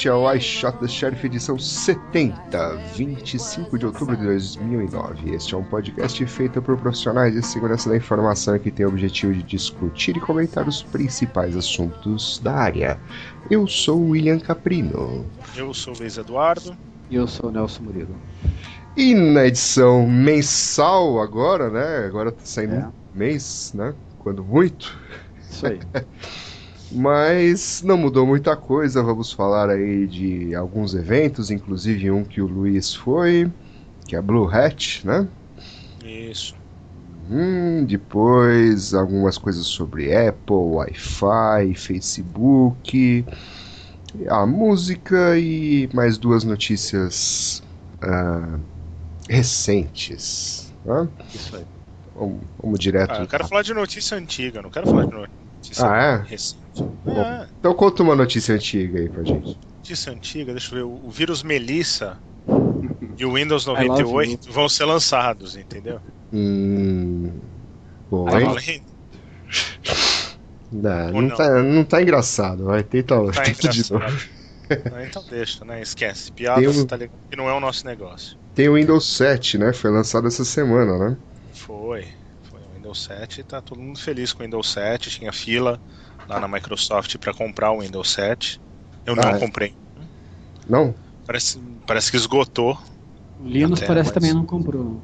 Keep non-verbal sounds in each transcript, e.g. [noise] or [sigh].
Este é o iShot da Sheriff edição 70, 25 de outubro de 2009. Este é um podcast feito por profissionais de segurança da informação que tem o objetivo de discutir e comentar os principais assuntos da área. Eu sou o William Caprino. Eu sou o Luiz Eduardo. E eu sou o Nelson Murilo. E na edição mensal agora, né? Agora tá saindo é. um mês, né? Quando muito. Isso aí. [laughs] Mas não mudou muita coisa. Vamos falar aí de alguns eventos, inclusive um que o Luiz foi, que é Blue Hat, né? Isso. Hum, depois algumas coisas sobre Apple, Wi-Fi, Facebook, a música e mais duas notícias uh, recentes. Né? Isso aí. Vamos, vamos direto. Ah, eu quero falar de notícia antiga, não quero falar de notícia ah, é? recente. Bom, é. Então conta uma notícia antiga aí pra gente. Notícia antiga, deixa eu ver. O vírus Melissa [laughs] e o Windows 98 vão ser lançados, entendeu? Hum. Bom, hein? Não, não, não, tá, não tá engraçado, vai tenta, tá [laughs] tenta de novo. Então deixa, né? Esquece. [laughs] Piadas um... tá ligado? que não é o nosso negócio. Tem o Windows 7, né? Foi lançado essa semana, né? Foi. Foi o Windows 7 tá todo mundo feliz com o Windows 7. Tinha fila lá na Microsoft para comprar o Windows 7. Eu ah, não é? comprei. Não? Parece, parece que esgotou. O Linus até, parece mas... também não comprou.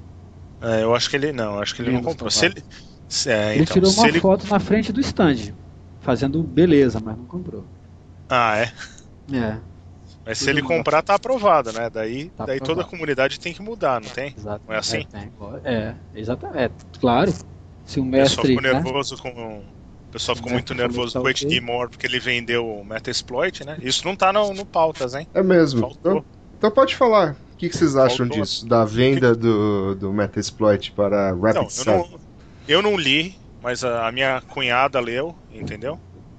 É, eu acho que ele não, acho que ele Linus não comprou. Se ele, se, é, ele então, tirou uma ele... foto na frente do stand, fazendo beleza, mas não comprou. Ah, é? É. Mas se ele comprar, tá aprovado, né? Daí, tá daí toda a comunidade tem que mudar, não tem? Exato. Não é assim? É, é exatamente. É, claro. Se o mestre. O pessoal ficou né? nervoso com. O pessoal ficou muito nervoso com o HD More porque ele vendeu o Metasploit, né? Isso não tá no, no pautas, hein? É mesmo. Então, então, pode falar. O que, que vocês acham Faltou. disso? Da venda do, do Metasploit para Rapid não, eu não, eu não li, mas a, a minha cunhada leu, entendeu?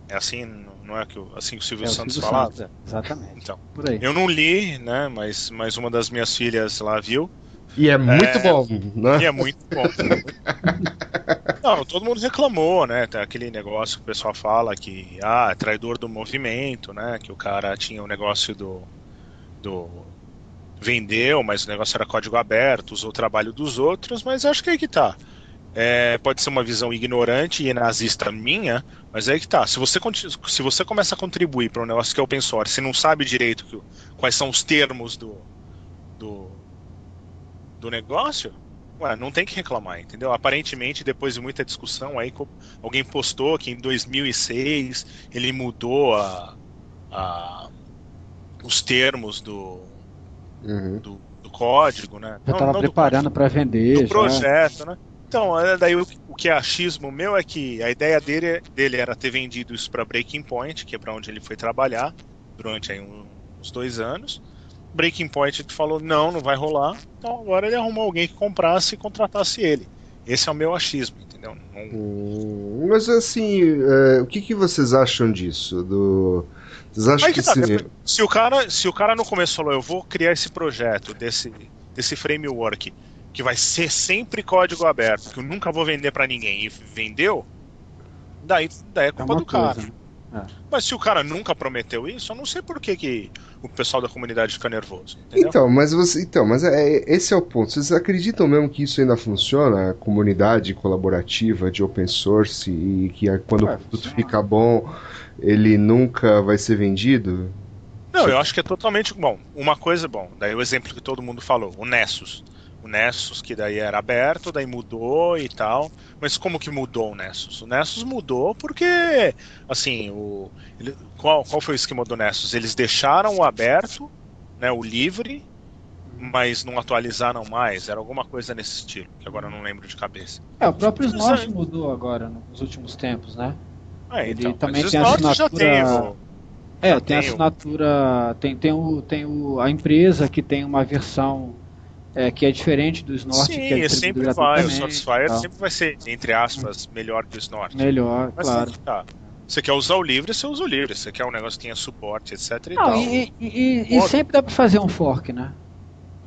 É assim, não é que assim que o Silvio é, Santos Silvio falava? Santos, é, exatamente. Então, eu não li, né? Mas, mas uma das minhas filhas lá viu. E é muito é, bom, né? E é muito bom. [laughs] não, todo mundo reclamou, né? Tem aquele negócio que o pessoal fala que ah, é traidor do movimento, né? Que o cara tinha o um negócio do, do vendeu, mas o negócio era código aberto, usou o trabalho dos outros, mas acho que é aí que tá. É, pode ser uma visão ignorante e nazista minha, mas é aí que tá. Se você, se você começa a contribuir para um negócio que é open source, você não sabe direito que, quais são os termos do, do, do negócio, ué, não tem que reclamar, entendeu? Aparentemente, depois de muita discussão, aí alguém postou que em 2006 ele mudou a, a os termos do, uhum. do, do, código, né? Eu estava preparando para vender. Do projeto, já. né? Então, é, daí o, o, que é achismo meu é que a ideia dele, dele era ter vendido isso para Breaking Point, que é para onde ele foi trabalhar durante aí uns dois anos. Breaking Point falou não, não vai rolar. Então agora ele arrumou alguém que comprasse e contratasse ele. Esse é o meu achismo, entendeu? Não... Hum, mas assim, é, o que, que vocês acham disso? Do... Vocês acham que, que tá, se... se... o cara, se o cara no começo falou, eu vou criar esse projeto desse, desse framework que vai ser sempre código aberto, que eu nunca vou vender para ninguém, e vendeu, daí, daí é culpa é do cara. Coisa, né? É. Mas se o cara nunca prometeu isso, eu não sei por que, que o pessoal da comunidade fica nervoso. Entendeu? Então, mas você, então, mas é, esse é o ponto. Vocês acreditam mesmo que isso ainda funciona? A comunidade colaborativa de open source e que quando é, o produto fica bom, ele nunca vai ser vendido? Não, eu acho que é totalmente bom. Uma coisa, bom, daí o exemplo que todo mundo falou, o Nessus o Nessus, que daí era aberto, daí mudou e tal. Mas como que mudou o Nessus? O Nessus mudou porque, assim, o, ele, qual, qual foi o esquema do Nessus? Eles deixaram o aberto, né, o livre, mas não atualizaram mais. Era alguma coisa nesse estilo, que agora eu não lembro de cabeça. É, o próprio Snort é... mudou agora, nos últimos tempos, né? É, então, Ele também tem a assinatura... É, tem, tem a assinatura, tem, tem, o, tem o, a empresa que tem uma versão é, que é diferente do Snort. Sim, que é sempre vai. O Satisfyer sempre vai ser, entre aspas, melhor que o Snort. Melhor, Mas claro. Tá. Você quer usar o livre, você usa o livre. Você quer um negócio que tenha suporte, etc. E, Não, e, e, e sempre dá para fazer um fork, né?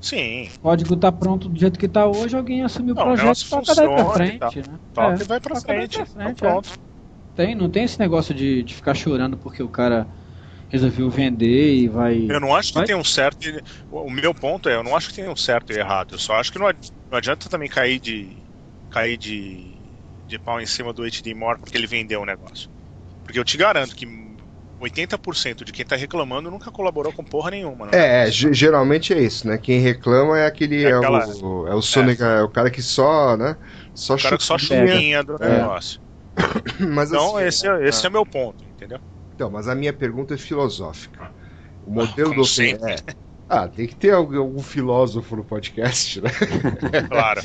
Sim. O código tá pronto do jeito que tá hoje, alguém assume o projeto e toca daí pra frente, tá. né? Toca é, e vai pra frente. Pra frente tá pronto. É. Tem, não tem esse negócio de, de ficar chorando porque o cara resolveu vender e vai. Eu não acho que vai? tem um certo. O meu ponto é, eu não acho que tem um certo e errado. Eu só acho que não, adianta também cair de. cair de. de pau em cima do HD More porque ele vendeu o negócio. Porque eu te garanto que 80% de quem tá reclamando nunca colaborou com porra nenhuma. É, é geralmente é isso, né? Quem reclama é aquele. É, aquela, é o, é o Sonic, é. é. o cara que só, né? Só o cara que só chuminha do é. negócio. [coughs] Mas, então, assim, esse, é, esse é meu ponto, entendeu? Então, mas a minha pergunta é filosófica. O modelo do Open. É, ah, tem que ter algum, algum, filósofo no podcast, né? [laughs] Claro.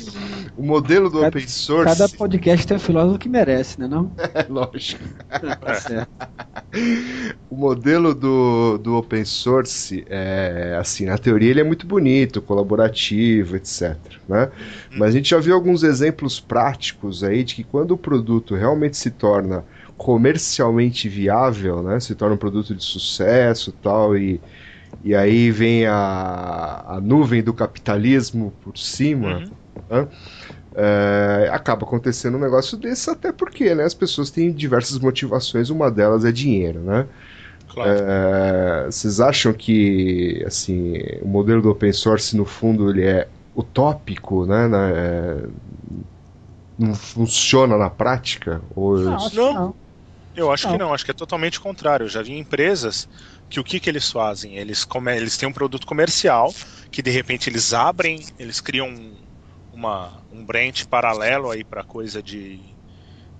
o modelo do cada, open source. Cada podcast tem um filósofo que merece, né? Não? [laughs] É, lógico. tá [laughs] o modelo do, do open source, é, assim, na teoria ele é muito bonito, colaborativo, etc. Né? Hum. Mas a gente já viu alguns exemplos práticos aí de que quando o produto realmente se torna comercialmente viável, né? Se torna um produto de sucesso tal, e e aí vem a, a nuvem do capitalismo por cima, uhum. né? é, acaba acontecendo um negócio desse, até porque né, as pessoas têm diversas motivações, uma delas é dinheiro, né? Claro. É, vocês acham que assim o modelo do open source no fundo ele é utópico, né? Na, é, não funciona na prática? Ou não, eu... não. Eu acho não. que não, acho que é totalmente contrário. Eu já vi empresas que o que, que eles fazem? Eles, come, eles têm um produto comercial que de repente eles abrem, eles criam uma, um branch paralelo aí para coisa de,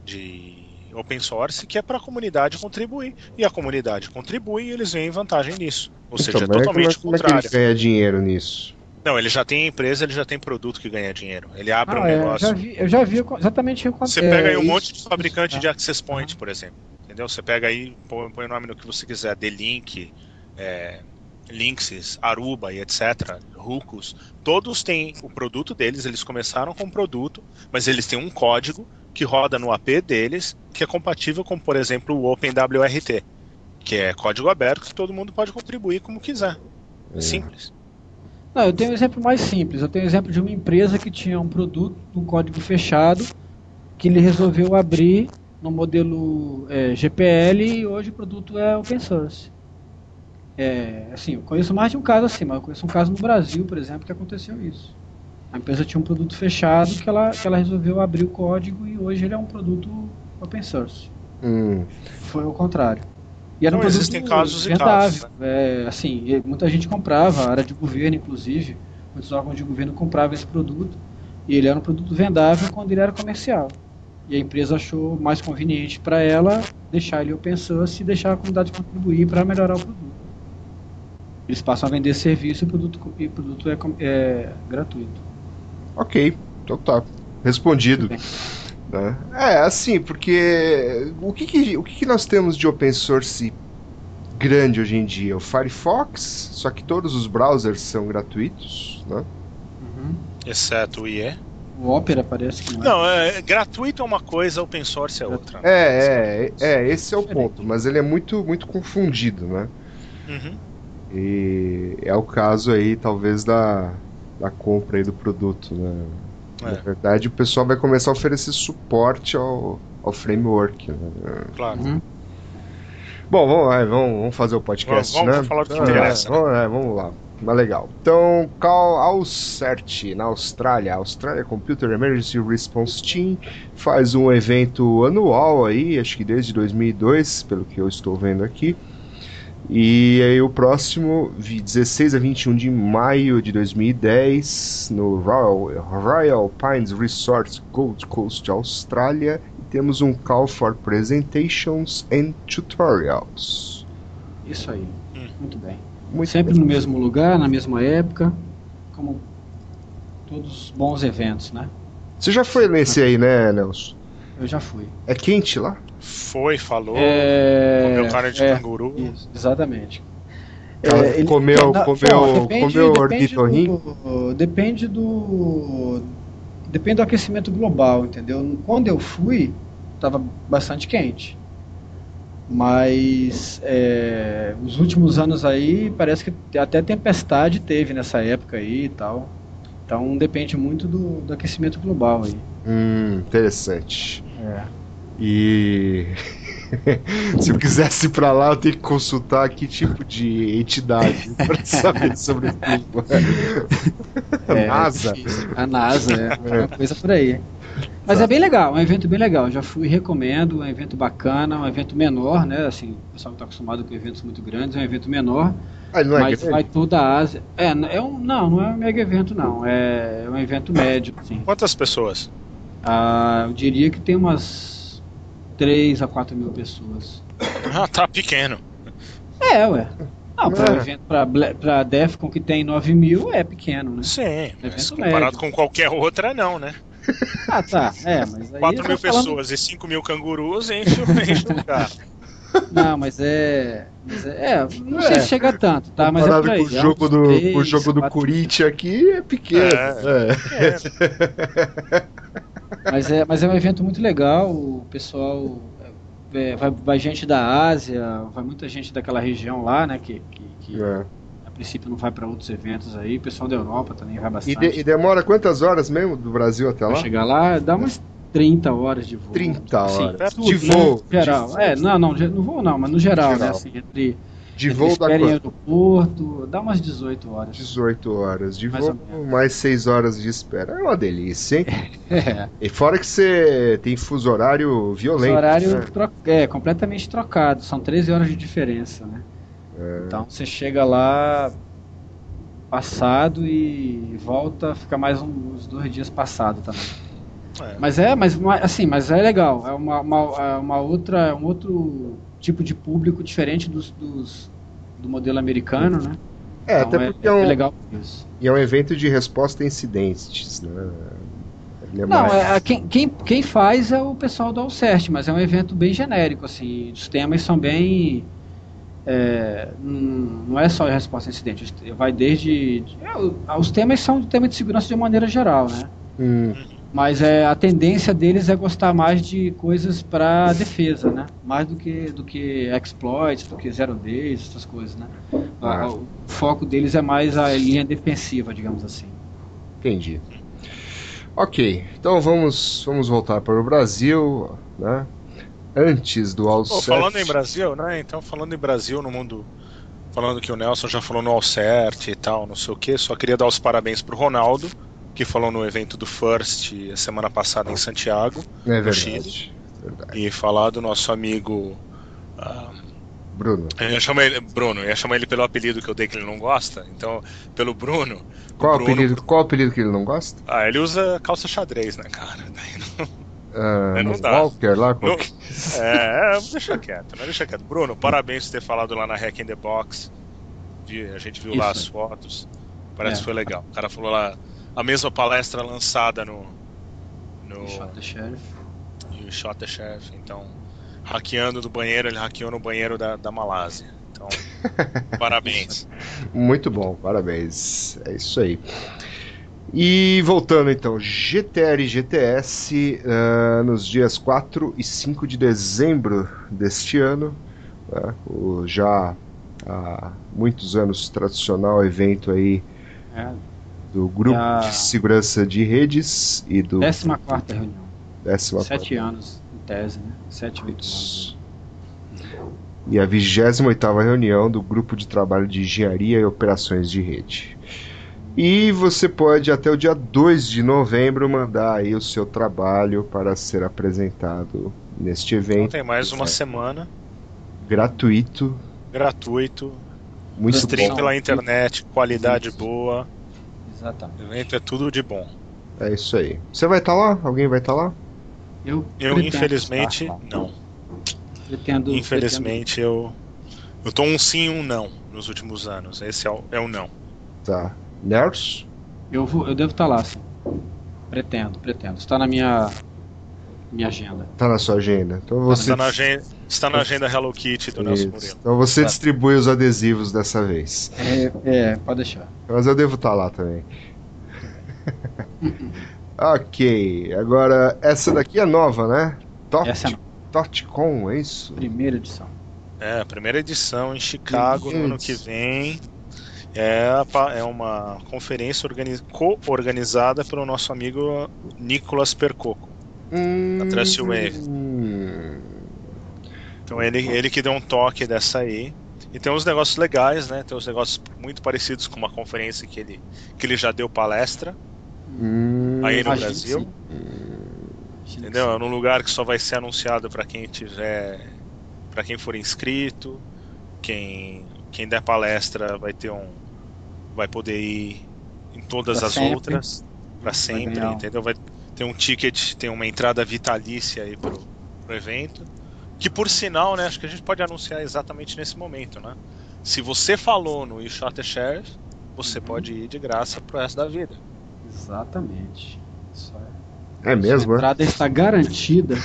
de open source que é para a comunidade contribuir. E a comunidade contribui e eles veem vantagem nisso. Ou então, seja, é totalmente como é, como é que ele ganha dinheiro nisso? Não, ele já tem empresa, ele já tem produto que ganha dinheiro. Ele abre ah, um é, negócio. Eu já vi, eu já vi exatamente o que Você pega aí um monte de fabricante de access point, por exemplo entendeu? Você pega aí, põe, põe o nome no que você quiser, D-Link, é, Linksys, Aruba e etc., Rucos, todos têm o produto deles, eles começaram com um produto, mas eles têm um código que roda no AP deles, que é compatível com, por exemplo, o OpenWRT, que é código aberto que todo mundo pode contribuir como quiser. É. Simples. Não, eu tenho um exemplo mais simples. Eu tenho um exemplo de uma empresa que tinha um produto, um código fechado, que ele resolveu abrir no modelo é, GPL e hoje o produto é open source. É, assim, eu conheço mais de um caso assim, mas eu conheço um caso no Brasil, por exemplo, que aconteceu isso. A empresa tinha um produto fechado que ela, que ela resolveu abrir o código e hoje ele é um produto open source. Hum. Foi o contrário. E era Não, um produto existem casos vendável. e casos. Né? É, assim, muita gente comprava, a área de governo, inclusive, muitos órgãos de governo compravam esse produto e ele era um produto vendável quando ele era comercial. E a empresa achou mais conveniente para ela deixar ele open source e deixar a comunidade contribuir para melhorar o produto. Eles passam a vender serviço e o produto, e o produto é, é gratuito. Ok, então tá. Respondido. Né? É, assim, porque o que, que o que, que, nós temos de open source grande hoje em dia? O Firefox, só que todos os browsers são gratuitos, né? Uhum. Exceto o IE. O Opera parece que não é. Não, é, gratuito é uma coisa, open source é outra. Né? É, é, é, esse é o ponto, mas ele é muito, muito confundido, né? Uhum. E é o caso aí, talvez, da, da compra aí do produto, né? É. Na verdade, o pessoal vai começar a oferecer suporte ao, ao framework. Né? Claro. Uhum. Bom, vamos, lá, vamos, vamos fazer o podcast, vamos, né? Vamos falar do que interessa. Vamos, é, vamos lá. Mas legal. Então, Cal Alcert, na Austrália, Australia Computer Emergency Response Team, faz um evento anual aí, acho que desde 2002, pelo que eu estou vendo aqui. E aí o próximo, 16 a 21 de maio de 2010, no Royal, Royal Pines Resort Gold Coast, Austrália, e temos um call for presentations and tutorials. Isso aí, hum. muito bem. Muito Sempre bem. no mesmo lugar, na mesma época, como todos os bons eventos, né? Você já foi nesse aí, né, Nelson? Eu já fui. É quente lá? Foi, falou. É... Comeu carne de é, canguru. Isso, exatamente. É, ele, comeu, na, comeu, depende, comeu ornitorrinco? Do, depende do depende do aquecimento global, entendeu? Quando eu fui, estava bastante quente. Mas é, os últimos anos aí parece que até tempestade teve nessa época aí e tal. Então depende muito do, do aquecimento global aí. Hum, interessante. É. E [laughs] Se eu quisesse ir pra lá, eu tenho que consultar que tipo de entidade para saber sobre o clima. [laughs] É, NASA? A NASA, é uma coisa por aí. Mas é bem legal, é um evento bem legal. Já fui, recomendo, é um evento bacana, um evento menor, né? Assim, o pessoal está acostumado com eventos muito grandes, é um evento menor. Ah, não é mas vai toda a Ásia. É, é um, não, não é um mega evento, não. É, é um evento médio. Assim. Quantas pessoas? Ah, eu diria que tem umas 3 a 4 mil pessoas. Ah, tá pequeno. É, ué. Não, para é. evento pra, pra Defcon que tem 9 mil é pequeno, né? Sim, é mas comparado médio. com qualquer outra, não, né? Ah, tá. É, mas aí 4 mil falando... pessoas e 5 mil cangurus enche, enche o [laughs] lugar. Não, mas é. Mas é, é não sei é. se chega tanto, tá? Mas é por aí, com o jogo do, 3, o jogo do Corinthians aqui é pequeno. É, é. [laughs] mas, é, mas é um evento muito legal, o pessoal. É, vai, vai, gente da Ásia, vai muita gente daquela região lá, né? Que, que, que é. a princípio não vai para outros eventos aí. O pessoal da Europa também vai bastante. E, de, e demora quantas horas mesmo do Brasil até lá? Pra chegar lá, dá umas 30 horas de voo. 30 horas. Sim, de voo. Né? Geral. De... É, não, não, no voo não, mas no geral, geral. né? Assim, entre, de entre voo da em aeroporto, dá umas 18 horas. 18 horas. De mais voo, mais 6 horas de espera. É uma delícia, hein? [laughs] é. E fora que você tem fuso horário violento. Fuso horário né? tro... é, completamente trocado. São 13 horas de diferença, né? É. Então você chega lá passado e volta, fica mais uns dois dias passado também. É. Mas é, mas assim, mas é legal. É uma, uma, é uma outra, um outro tipo de público diferente dos, dos do modelo americano, né? É, então até porque é, é, um, legal isso. E é um evento de resposta a incidentes, né? É Não, mais... é, quem, quem, quem faz é o pessoal do Alcert, mas é um evento bem genérico, assim, os temas são bem... É, não é só resposta a incidentes, vai desde... É, os temas são tema de segurança de uma maneira geral, né? Hum. Mas é, a tendência deles é gostar mais de coisas para defesa, né? Mais do que, do que exploits, do que zero days, essas coisas, né? Ah. O foco deles é mais a linha defensiva, digamos assim. Entendi. Ok, então vamos, vamos voltar para o Brasil, né? Antes do All oh, Falando em Brasil, né? Então, falando em Brasil no mundo falando que o Nelson já falou no Alcert e tal, não sei o que, só queria dar os parabéns pro Ronaldo, que falou no evento do First a semana passada em Santiago, é verdade, no Chile. Verdade. E falar do nosso amigo. Uh, Bruno. Eu ia chamar ele, Bruno, eu ia chamar ele pelo apelido que eu dei que ele não gosta. Então, pelo Bruno. Qual, Bruno, apelido, qual apelido que ele não gosta? Ah, ele usa calça xadrez, né, cara? [laughs] Daí não. Uh, não dá. Walker lá? No, [laughs] é, deixa quieto, né? Deixa quieto. Bruno, parabéns por ter falado lá na Hack in the Box. A gente viu Isso. lá as fotos. Parece é. que foi legal. O cara falou lá a mesma palestra lançada no. no Shot the Sheriff. E o Shot the Sheriff. Então, hackeando do banheiro, ele hackeou no banheiro da, da Malásia. Então, [laughs] parabéns. Muito bom, parabéns. É isso aí. E voltando então, GTR e GTS, uh, nos dias 4 e 5 de dezembro deste ano, uh, o já há muitos anos tradicional evento aí é do Grupo a... de Segurança de Redes e do. 14 reunião. 14. Sete anos, em tese, né? Sete, oito anos. E a 28 reunião do Grupo de Trabalho de Engenharia e Operações de Rede. E você pode, até o dia 2 de novembro, mandar aí o seu trabalho para ser apresentado neste evento. Então tem mais uma semana. Gratuito. Gratuito. Muito Stream bom. pela internet, qualidade Isso. boa. Exatamente. O evento é tudo de bom. É isso aí. Você vai estar tá lá? Alguém vai estar tá lá? Eu, eu infelizmente, não. Pretendo, infelizmente, pretendo. eu. Eu tô um sim e um não nos últimos anos. Esse é o, é o não. Tá. Ners? Eu, vou, eu devo estar tá lá, sim. Pretendo, pretendo. Está na minha minha agenda. Está na sua agenda. Então você está na agenda, está na agenda Hello Kitty do Nelson Murilo. Então você tá. distribui os adesivos dessa vez. É, é, pode deixar. Mas eu devo estar lá também. [laughs] ok, agora essa daqui é nova, né? Tot, essa é TotCon, é isso? Primeira edição. É, primeira edição em Chicago no ano que vem. É, é uma conferência co-organizada pelo nosso amigo Nicolas Percoco. Hum, a Trust Wave. Então ele, ele que deu um toque dessa aí. E tem uns negócios legais, né? Tem uns negócios muito parecidos com uma conferência que ele, que ele já deu palestra Hum, aí no que Brasil. Entendeu? É num lugar que só vai ser anunciado para quem tiver. para quem for inscrito. Quem, quem der palestra vai ter um. vai poder ir em todas Pra as sempre. outras. Pra sempre, entendeu? Vai ter um ticket, tem uma entrada vitalícia aí pro, pro evento. Que por sinal, né? Acho que a gente pode anunciar exatamente nesse momento, né? Se você falou no eShot Shares, você Uhum. pode ir de graça pro resto da vida. Exatamente. Isso é. É mesmo, A é? entrada está garantida.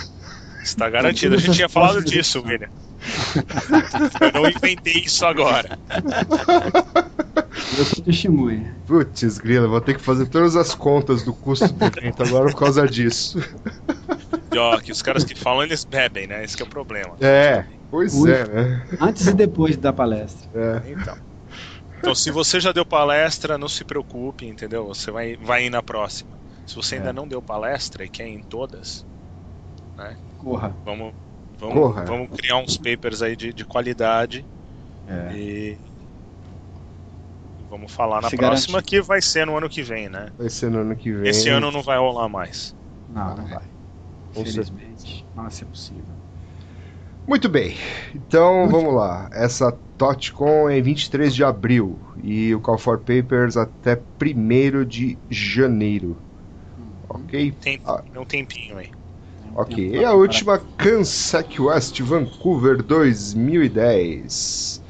Está garantido. A gente tinha falado disso, William. [laughs] Eu não inventei isso agora. [laughs] Eu sou testemunha. Putz, grila, vou ter que fazer todas as contas do custo do evento agora por causa disso. E, ó, que os caras que falam, eles bebem, né? Esse que é o problema. É, pois Ui. é, né? Antes e depois da palestra. É. Então. Então, se você já deu palestra, não se preocupe, entendeu? Você vai, vai ir na próxima. Se você ainda É. não deu palestra e quer ir em todas, Corra. vamos, vamos, Corra. vamos criar uns papers aí de, de qualidade É. e vamos falar na Se próxima garantir. que vai ser no ano que vem, né? Vai ser no ano que vem. Esse ano não vai rolar mais. Não, não vai. Infelizmente. Não vai ser possível. Muito bem, então vamos lá. Essa TotCon é em 23 de abril e o Call for Papers até 1 de janeiro. Ok? Tem Ah. um tempinho aí. Ok. E a última, Kansec West Vancouver 2010.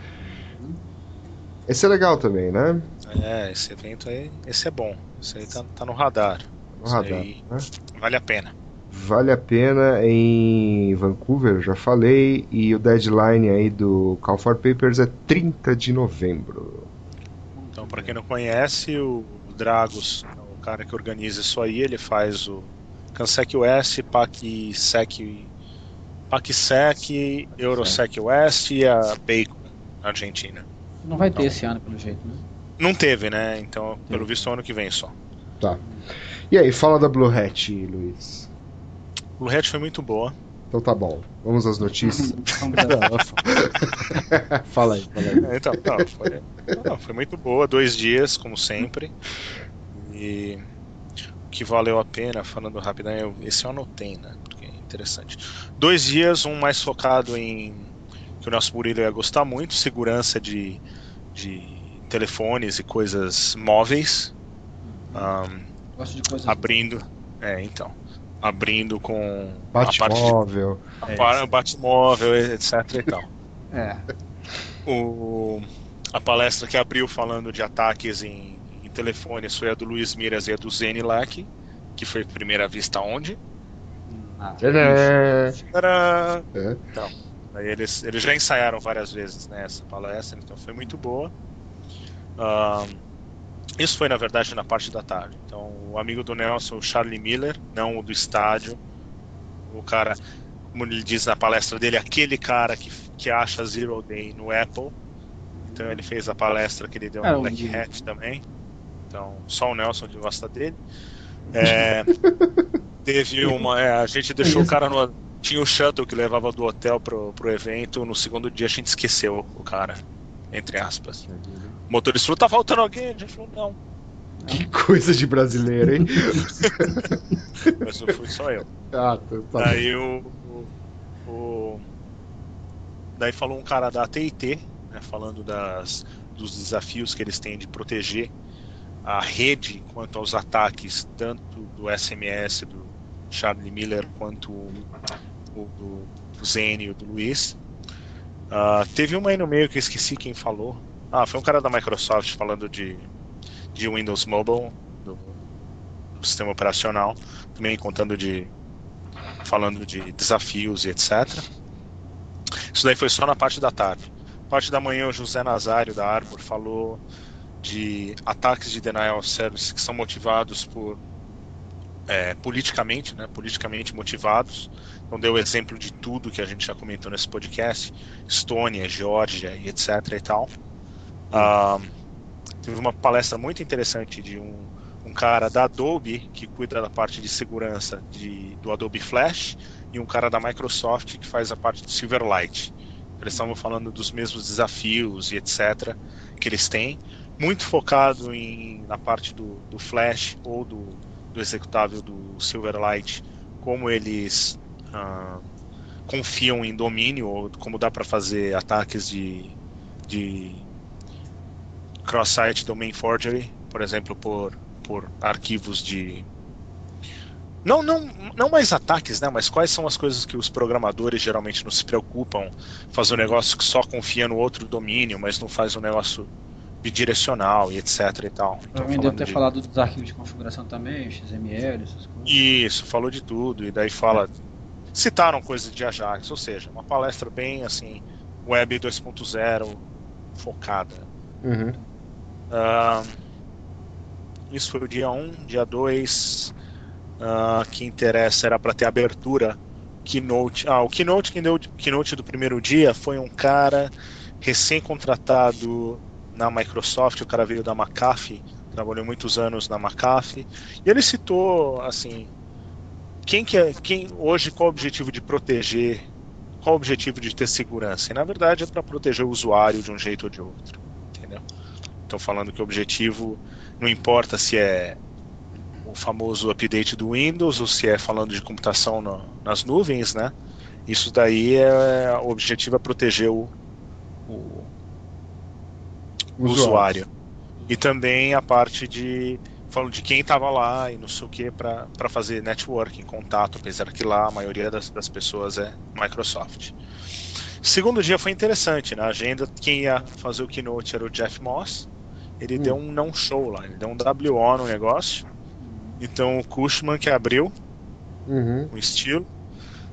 Esse é legal também, né? É, esse evento aí, esse é bom. Esse aí tá, tá no radar. No Isso radar, aí né? Vale a pena. Vale a pena em Vancouver, já falei, e o deadline aí do Call for Papers é 30 de novembro. Então, pra quem não conhece, o Dragos, o cara que organiza isso aí, ele faz o Cansec West, PAC-SEC, PAC-SEC, Eurosec West e a Bacon, na Argentina. Não vai ter esse ano, pelo jeito, né? Não teve, né? Então, pelo visto, é ano que vem só. E aí, fala da Blue Hat, Luiz. Blue Hat foi muito boa. Então tá bom, vamos às notícias. [laughs] [laughs] Fala aí, fala aí. É, Então, não, foi, não, foi muito boa, dois dias, como sempre. E o que valeu a pena, falando rapidamente, esse eu anotei, né? Porque é interessante. Dois dias, um mais focado em. Que o nosso Murilo ia gostar muito, segurança de, de telefones e coisas móveis. Ahn, Gosto de coisas. abrindo. É, então. Abrindo com a parte de Batmóvel. É, para- Batmóvel, etc e tal. [laughs] É. O, a palestra que abriu falando de ataques em, em telefones foi a do Luiz Miras e a do Zenilac, que foi primeira vista onde? Ah, Tcharam! É. Então, aí eles, eles já ensaiaram várias vezes né, essa palestra, então foi muito boa. Isso foi, na verdade, na parte da tarde. Então, o amigo do Nelson, o Charlie Miller, não o do estádio, o cara, como ele diz na palestra dele, aquele cara que, que acha Zero Day no Apple. Então, ele fez a palestra que ele deu É, no o Black Hat também. Então, só o Nelson que gosta dele. É, [laughs] teve uma. é, a gente deixou o cara no. Tinha o shuttle que levava do hotel pro, pro evento. No segundo dia a gente esqueceu o cara. Entre aspas. O motorista falou: tá faltando alguém? A gente falou: não. Que coisa de brasileiro, hein? [laughs] Mas não fui só eu. ah, tá, tá. Daí o, o, o- Daí falou um cara da AT&T, né, falando das, dos desafios que eles têm de proteger a rede quanto aos ataques, tanto do SMS do Charlie Miller quanto do, do Zene e o do Luiz. Ah, teve uma aí no meio que eu esqueci quem falou. Ah, foi um cara da Microsoft falando de, de Windows Mobile, do, do sistema operacional, também contando de falando de desafios e etc. Isso daí foi só na parte da tarde. Parte da manhã, o José Nazário da Arbor falou de ataques de denial of service que são motivados por é, politicamente, né, politicamente motivados. Então deu exemplo de tudo que a gente já comentou nesse podcast, Estônia, Geórgia e etc e tal. Ah, teve uma palestra muito interessante de um, um cara da Adobe que cuida da parte de segurança de, do Adobe Flash e um cara da Microsoft que faz a parte do Silverlight. Eles estavam falando dos mesmos desafios e etc. que eles têm, muito focado em, na parte do, do Flash ou do, do executável do Silverlight, como eles uh, confiam em domínio, ou como dá para fazer ataques de, de cross-site domain forgery, por exemplo, por, por arquivos de não, não, não mais ataques, né? Mas quais são as coisas que os programadores geralmente não se preocupam? Fazer um negócio que só confia no outro domínio, mas não faz um negócio bidirecional e etc e tal. Então, deve ter de... falado dos arquivos de configuração também, XML, essas coisas. Isso, falou de tudo. E daí fala. Citaram coisas de Ajax, ou seja, uma palestra bem assim, web 2.0 focada. Uhum. Uh, isso foi o dia 1, dia 2 uh, que interessa era para ter abertura Keynote. Ah, o Keynote Keynote do primeiro dia foi um cara recém-contratado na Microsoft, o cara veio da McAfee, trabalhou muitos anos na McAfee, e ele citou assim, quem que é, quem hoje qual o objetivo de proteger, qual o objetivo de ter segurança? E na verdade é para proteger o usuário de um jeito ou de outro, entendeu? Então falando que o objetivo não importa se é o famoso update do Windows, ou se é falando de computação no, nas nuvens, né? Isso daí é o objetivo é proteger o, o usuário. E também a parte de falando de quem estava lá e não sei o que para fazer networking, contato, apesar que lá a maioria das, das pessoas é Microsoft. Segundo dia foi interessante, na agenda quem ia fazer o keynote era o Jeff Moss. Ele hum. deu um não show lá, ele deu um WO no negócio então o Cushman que abriu uhum. o estilo.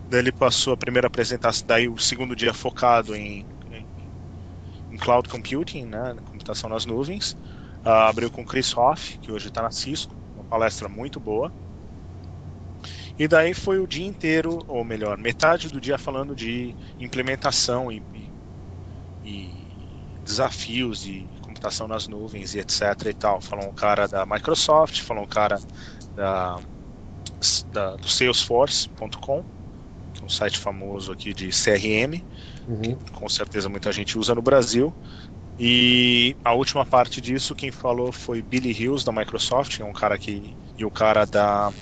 Daí ele passou a primeira apresentação, daí o segundo dia focado em, cloud computing, né, computação nas nuvens. Uh, abriu com Chris Hoff, que hoje está na Cisco, uma palestra muito boa. E daí foi o dia inteiro, ou melhor, metade do dia falando de implementação e, e, e desafios de computação nas nuvens e etc e tal. Falou um cara da Microsoft, falou um cara da, da do Salesforce.com, que é um site famoso aqui de CRM, uhum. com certeza muita gente usa no Brasil. E a última parte disso, quem falou foi Billy Hills da Microsoft, é um cara que e o cara da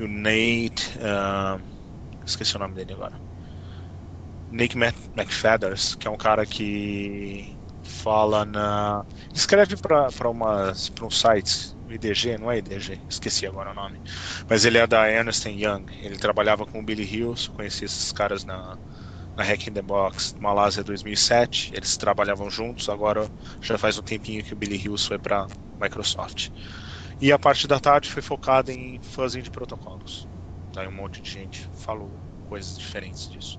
o Nate, uh, esqueci o nome dele agora. Nick McFeathers, que é um cara que fala na escreve para umas para uns sites IDG, não é IDG, esqueci agora o nome. Mas ele é da Ernst Young. Ele trabalhava com o Billy Hills, conheci esses caras na, na Hack in the Box Malásia 2007. Eles trabalhavam juntos, agora já faz um tempinho que o Billy Hills foi para Microsoft. E a parte da tarde foi focada em fuzzing de protocolos. Daí um monte de gente falou coisas diferentes disso.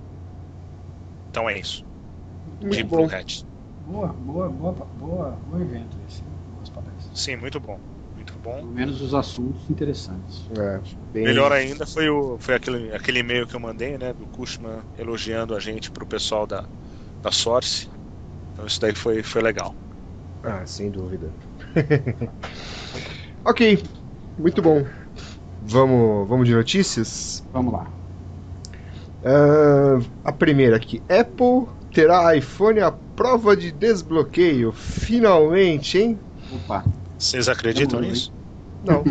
Então é isso. Muito Deep bom. Boa, boa, boa, boa, bom evento esse. Sim, muito bom bom. Pelo menos os assuntos interessantes. É, bem... Melhor ainda foi, o, foi aquele, aquele e-mail que eu mandei, né, do Cushman elogiando a gente pro pessoal da, da Source. Então isso daí foi, foi legal. Ah, sem dúvida. [laughs] ok, muito bom. Vamos, vamos de notícias? Vamos lá. Uh, a primeira aqui: Apple terá iPhone à prova de desbloqueio. Finalmente, hein? Opa. Vocês acreditam nisso? Não.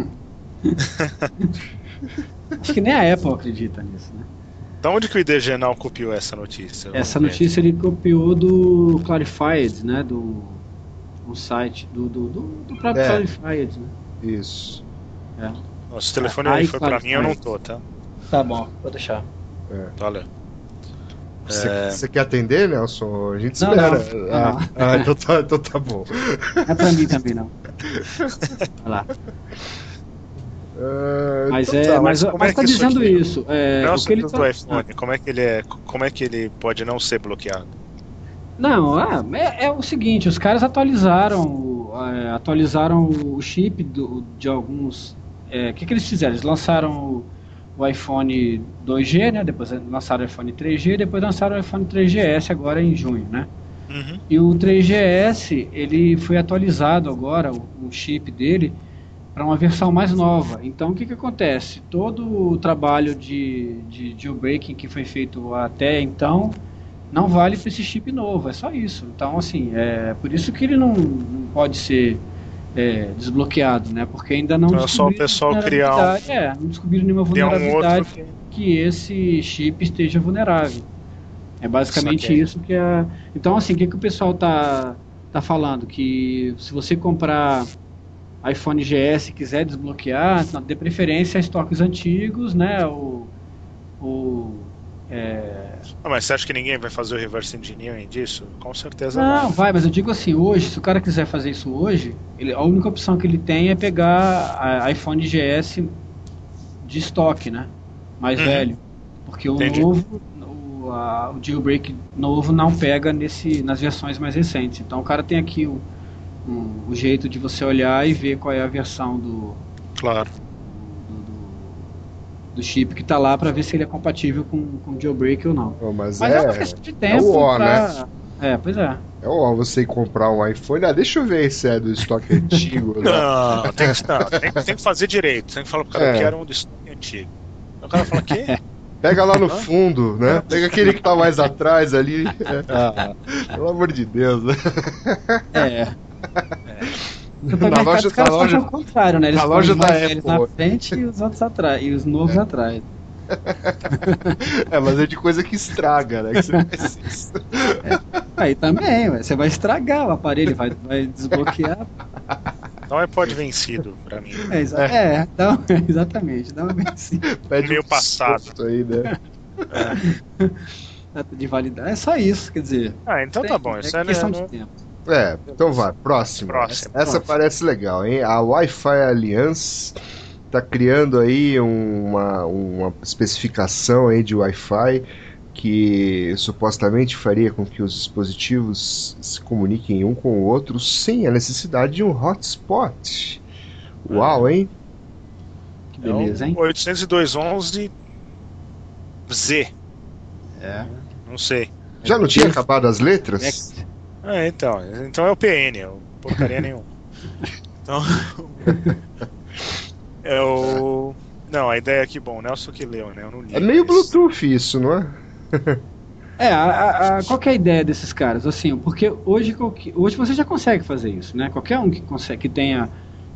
[laughs] Acho que nem a Apple acredita nisso, né? Da onde que o IDGenal copiou essa notícia? Essa notícia ele copiou do Clarified, né? Do um site do, do, do, do próprio é. Clarified, né? Isso. É. Nossa, o telefone aí foi pra mim, eu não tô, tá? Tá bom, vou deixar. É. Valeu. Você, é... você quer atender, Nelson? A gente espera. Não, não. Ah, ah, então, tá, então tá bom. Não é pra mim também, não. [laughs] Vai lá. Uh, mas então é, tá, mas, mas, mas é tá dizendo isso. É, o que ele tá... do iPhone, como é que ele é, como é que ele pode não ser bloqueado? Não, ah, é, é o seguinte, os caras atualizaram, é, atualizaram o chip do, de alguns. O é, que, que eles fizeram? Eles lançaram o iPhone 2G, né? Depois lançaram o iPhone 3G, depois lançaram o iPhone 3GS agora em junho, né? Uhum. E o 3GS ele foi atualizado agora, o, o chip dele, para uma versão mais nova. Então o que, que acontece? Todo o trabalho de, de jailbreaking que foi feito até então não vale para esse chip novo, é só isso. Então assim, é por isso que ele não, não pode ser é, desbloqueado, né? Porque ainda não então é só o pessoal criar um... É, não descobriram nenhuma vulnerabilidade um que esse chip esteja vulnerável. É basicamente isso que é. Então assim, o que, que o pessoal tá tá falando que se você comprar iPhone GS quiser desbloquear, dê preferência a estoques antigos, né? O, o é... Ah, mas você acha que ninguém vai fazer o reverse engineering disso? Com certeza não. Não, vai, mas eu digo assim, hoje, se o cara quiser fazer isso hoje, ele, a única opção que ele tem é pegar a iPhone GS de estoque, né? Mais uhum. velho. Porque o Entendi. novo, a, o jailbreak novo não pega nesse, nas versões mais recentes. Então o cara tem aqui o, um, o jeito de você olhar e ver qual é a versão do. Claro. Do, do chip que está lá para ver se ele é compatível com, com jailbreak ou não. Oh, mas, mas é, é uma questão de tempo. É o o, pra... né? É, pois é. É ó, você comprar um iPhone. Ah, deixa eu ver se é do estoque antigo. Né? Não, tem que, não tem, tem, que fazer direito. Tem que falar pro cara é. que era um do estoque antigo. O cara fala, quê? [laughs] Pega lá no fundo, né? Pega aquele que tá mais atrás ali. [laughs] Ah. Pelo amor de Deus. É. [laughs] é. Na loja, na loja, ao contrário, né? Eles na loja da Apple. na frente e os outros atrás, e os novos é. atrás. [laughs] É, mas é de coisa que estraga, né? Que é. Aí também, você vai estragar o aparelho, vai, vai desbloquear. Não é pode vencido pra mim. É, exa é. é dá, [laughs] exatamente, dá uma vencida. [laughs] Pede meio passado. Aí, né? É. De validade. É só isso, quer dizer. Ah, então tá tem, tá bom. Isso é, é questão de tempo. É, então vai, próximo. próximo. Essa próximo. parece legal, hein? A Wi-Fi Alliance está criando aí uma, uma especificação aí de Wi-Fi que supostamente faria com que os dispositivos se comuniquem um com o outro sem a necessidade de um hotspot. Uau, hein? Que beleza, hein? 802.11 Z. É. Não sei. Já não tinha acabado as letras? É, então. Então é o PN, é o porcaria nenhuma. [laughs] Então. [laughs] é o. Não, a ideia é que, bom, o Nelson que leu, né? Eu não li. É meio Bluetooth isso, não é? [laughs] É, a, a, qual é a ideia desses caras? Assim, porque hoje, hoje você já consegue fazer isso, né? Qualquer um que consegue, que tenha,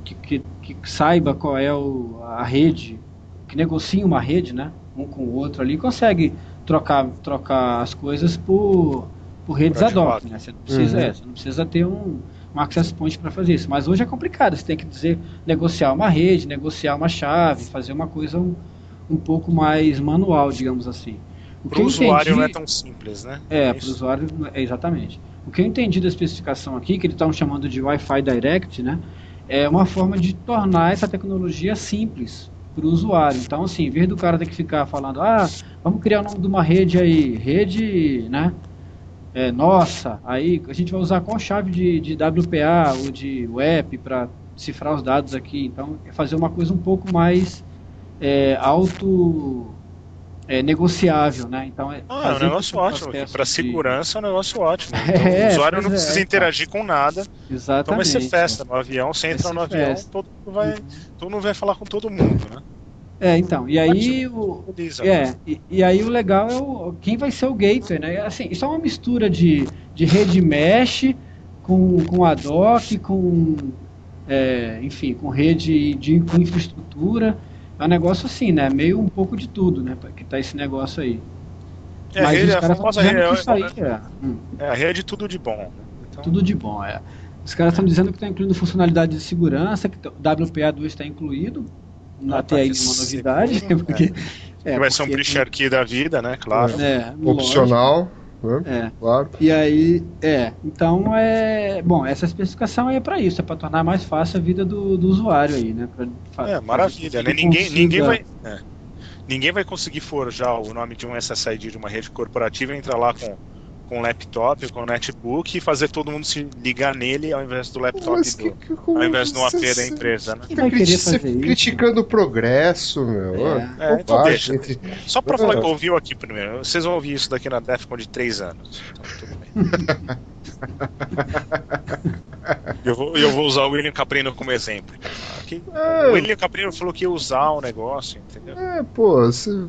que, que, que saiba qual é o, a rede, que negocie uma rede, né? Um com o outro ali, consegue trocar, trocar as coisas por, por redes ad hoc, né? Você não precisa, uhum. é, você não precisa ter um, um access point para fazer isso. Mas hoje é complicado, você tem que dizer, negociar uma rede, negociar uma chave, fazer uma coisa um, um pouco mais manual, digamos assim. Para o usuário entendi, não é tão simples, né? É, é para o usuário, é, exatamente. O que eu entendi da especificação aqui, que eles estão chamando de Wi-Fi Direct, né? É uma forma de tornar essa tecnologia simples para o usuário. Então, assim, em vez do cara ter que ficar falando, ah, vamos criar o nome de uma rede aí, rede, né? É, nossa, aí a gente vai usar qual chave de, de WPA ou de web para cifrar os dados aqui. Então, é fazer uma coisa um pouco mais é, auto é, negociável, né? Então é, ah, é um negócio ótimo. Para segurança de... é um negócio ótimo. [laughs] Então, é, o usuário não é, precisa interagir com nada. Exatamente. Então vai ser festa no avião. Você entra no avião, todo mundo vai, todo mundo vai falar com todo mundo, né? É, então, e aí o é, e, e, aí o legal é o quem vai ser o gateway, né? Assim, isso é uma mistura de, de rede mesh com com ad hoc, com é, enfim, com rede de com infraestrutura é um negócio assim, né? Meio um pouco de tudo, né? Que tá esse negócio aí. É, Mas rede, a famosa rede, é, isso aí, é, hum. é a rede tudo de bom. Né? Então... Tudo de bom, é. Os caras estão dizendo que está incluindo funcionalidade de segurança, que o WPA2 está incluído. Ah, até tá aí uma novidade. Seguro, [laughs] porque, é. é vai ser um bridge aqui da vida, né? Claro. É, Opcional. Lógico. Né? É. Claro. E aí, é. Então, é. Bom, essa especificação é para isso, é para tornar mais fácil a vida do, do usuário aí, né? Pra, é, maravilha, né? Ninguém, consiga... ninguém vai. É. Ninguém vai conseguir forjar o nome de um SSID de uma rede corporativa e entrar lá com com laptop, com netbook e fazer todo mundo se ligar nele ao invés do laptop Mas do, que, que, ao invés do AP da empresa, né? Fica criti criticando o progresso, meu. É, é então deixa. Entre... Só pra falar que ouviu aqui primeiro, vocês vão ouvir isso daqui na Defcon de 3 anos. Então, tudo bem. eu, vou, eu vou usar o William Caprino como exemplo. Que, é. O William Caprino falou que ia usar o negócio, entendeu? É, pô, você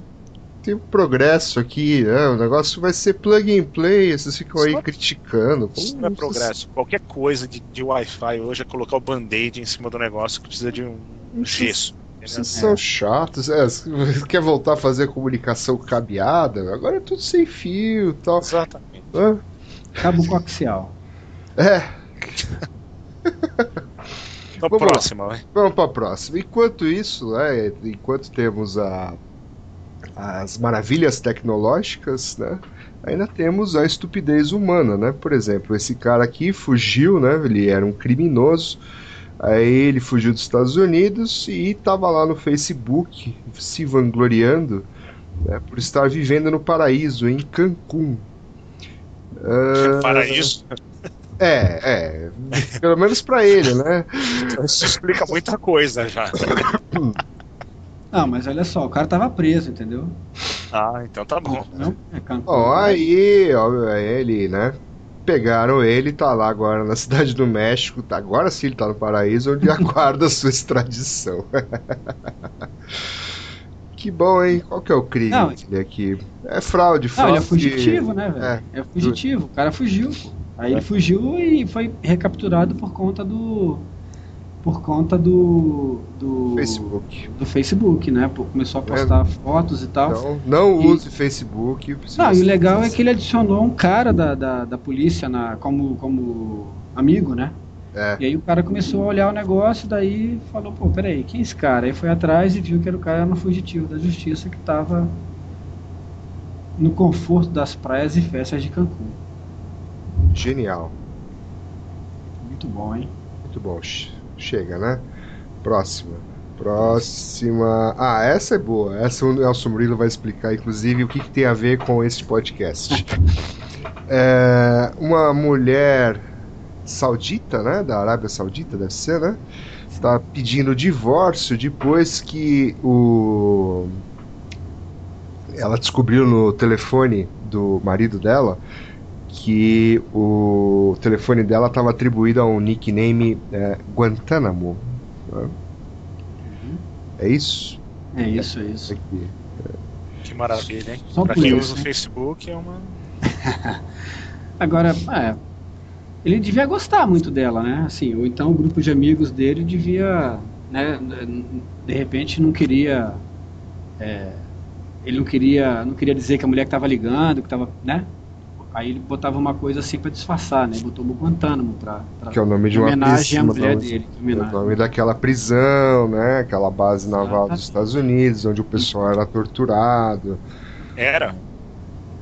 tem um progresso aqui, né? O negócio vai ser plug and play, vocês ficam aí criticando. Isso não é progresso. Qualquer coisa de, de Wi-Fi hoje é colocar o band-aid em cima do negócio que precisa de um, gesso. Vocês são chatos, é, quer voltar a fazer comunicação cabeada? Agora é tudo sem fio e tal. Exatamente. Cabo coaxial. É. Vamos próxima, vai. Vamos para a próxima. Enquanto isso, né, enquanto temos a, as maravilhas tecnológicas, né, ainda temos a estupidez humana, né? Por exemplo, esse cara aqui fugiu, né? Ele era um criminoso. Aí ele fugiu dos Estados Unidos e estava lá no Facebook se vangloriando né, por estar vivendo no paraíso, em Cancún. Uh... Paraíso? É, é. Pelo menos para ele, né? Isso explica muita coisa já. [coughs] Não, mas olha só, o cara tava preso, entendeu? Ah, então tá bom. Não, é Ó, aí, ó, ele, né? Pegaram ele, tá lá agora na cidade do México, tá, agora sim ele tá no paraíso, onde [laughs] aguarda a sua extradição. que bom, hein? Qual que é o crime não, dele aqui? É fraude, fraude. Não, ele é fugitivo, né, velho? É, é fugitivo, o cara fugiu, pô. Aí ele fugiu e foi recapturado por conta do por conta do do Facebook, do Facebook, né? Começou a postar é. fotos e tal. Então, não e... use Facebook. Não, e o legal é que ele adicionou um cara da, da, da polícia na, como, como amigo, né? É. E aí o cara começou a olhar o negócio, daí falou, pô, peraí, quem é esse cara? Aí foi atrás e viu que era o cara no fugitivo da justiça que estava no conforto das praias e festas de Cancún. Genial. Muito bom, hein? Muito bom. Chega, né? Próxima. Próxima. Ah, essa é boa. Essa o Nelson Murilo vai explicar, inclusive, o que, que tem a ver com esse podcast. [laughs] é, uma mulher saudita, né? Da Arábia Saudita, deve ser, né? Está pedindo divórcio depois que o. Ela descobriu no telefone do marido dela que o telefone dela estava atribuído a um nickname é, Guantánamo. Né? Uhum. É isso? É isso, é isso. Aqui. Que maravilha, hein? Só pra quem isso, usa o Facebook é uma. [laughs] Agora, é, ele devia gostar muito dela, né? Assim, ou então o grupo de amigos dele devia, né? De repente não queria, é, ele não queria, não queria dizer que a mulher que estava ligando, que estava, né? Aí ele botava uma coisa assim para disfarçar, né? Botou o Guantánamo pra, pra que é o nome de uma homenagem à mulher dele. É o nome daquela prisão, né? Aquela base naval dos Estados Unidos, onde o pessoal era torturado. Era?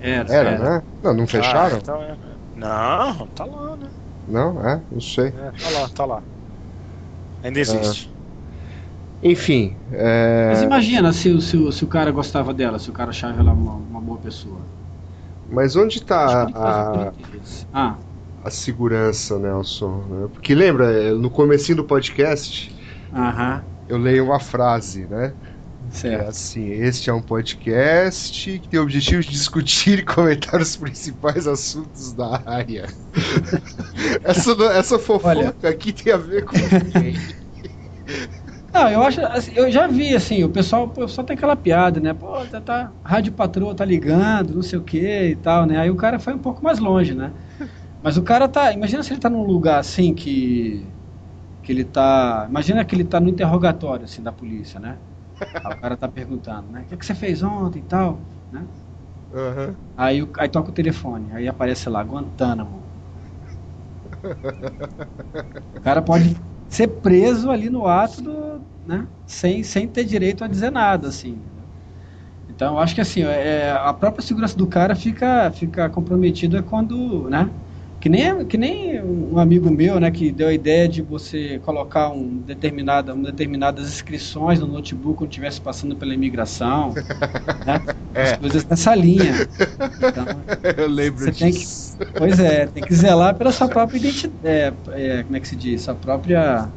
Era, era, era. né? Não, não fecharam? Ah, então é. Não, tá lá, né? Não, é? Não sei. É, tá lá, tá lá. Ainda existe. É. Enfim. É... Mas imagina se, se, se o cara gostava dela, se o cara achava ela uma, uma boa pessoa. Mas onde está a, ah. a segurança, Nelson? Né? Porque lembra, no comecinho do podcast, eu leio uma frase, né? Certo. É assim, este é um podcast que tem o objetivo de discutir e comentar os principais assuntos da área. [laughs] essa, essa fofoca Olha, aqui tem a ver com ninguém. Não, eu acho, assim, eu já vi assim, o pessoal, pessoal tem aquela piada, né? Pô, tá, tá rádio patroa tá ligando, não sei o que e tal, né? Aí o cara foi um pouco mais longe, né? Mas o cara tá, imagina se ele tá num lugar assim que que ele tá, imagina que ele tá no interrogatório assim da polícia, né? Aí o cara tá perguntando, né? O que, que você fez ontem e tal, né? Uhum. Aí, aí toca o telefone, aí aparece lá, Guantánamo. O cara pode ser preso ali no ato do, né, sem, sem ter direito a dizer nada, assim. Então, eu acho que assim, é, a própria segurança do cara fica, fica comprometida quando, né, que nem, que nem um amigo meu, né, que deu a ideia de você colocar um determinada, um determinadas inscrições no notebook quando estivesse passando pela imigração, [laughs] né? É. As coisas nessa linha. [laughs] Então, Eu lembro você disso. Tem que, pois é, tem que zelar pela sua própria identidade, é, é, como é que se diz? Sua própria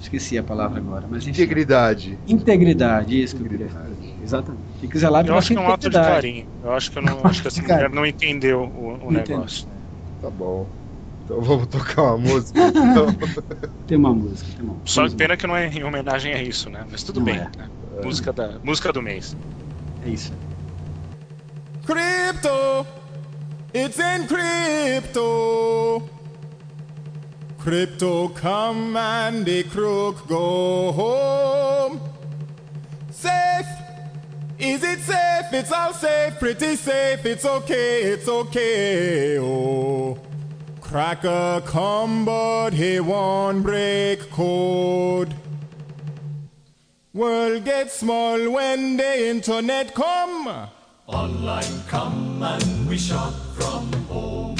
esqueci a palavra agora, mas enfim. Integridade. Integridade, isso Integridade. que eu queria. Exatamente. Tem que zelar pela sua integridade. Eu acho que é um ato de carinho. Eu acho que, eu não, acho que essa [laughs] mulher não entendeu o, o negócio. Tá bom. Então vamos tocar uma música. Então. [laughs] tem uma música, tem uma Só que pena que não é em homenagem a isso, né? Mas tudo não bem. É. Né? Música, da, música do mês. É isso. Crypto, it's in crypto. Crypto come and the crook go home. Safe, is it safe? It's all safe, pretty safe. It's okay, it's okay. Oh. Cracker come, but he won't break code. World gets small when the internet come. Online come and we shop from home.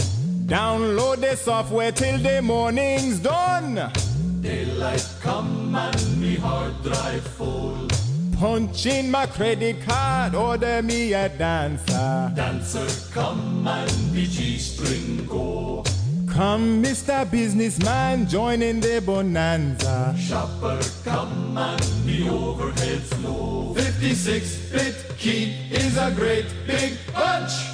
Download the software till the morning's done. Daylight come and me hard drive full. Punch in my credit card, order me a dancer. Dancer come and the G-string go. Come, Mr. Businessman, join in the bonanza. Shopper, come and the overhead's low. 56-bit key is a great big bunch.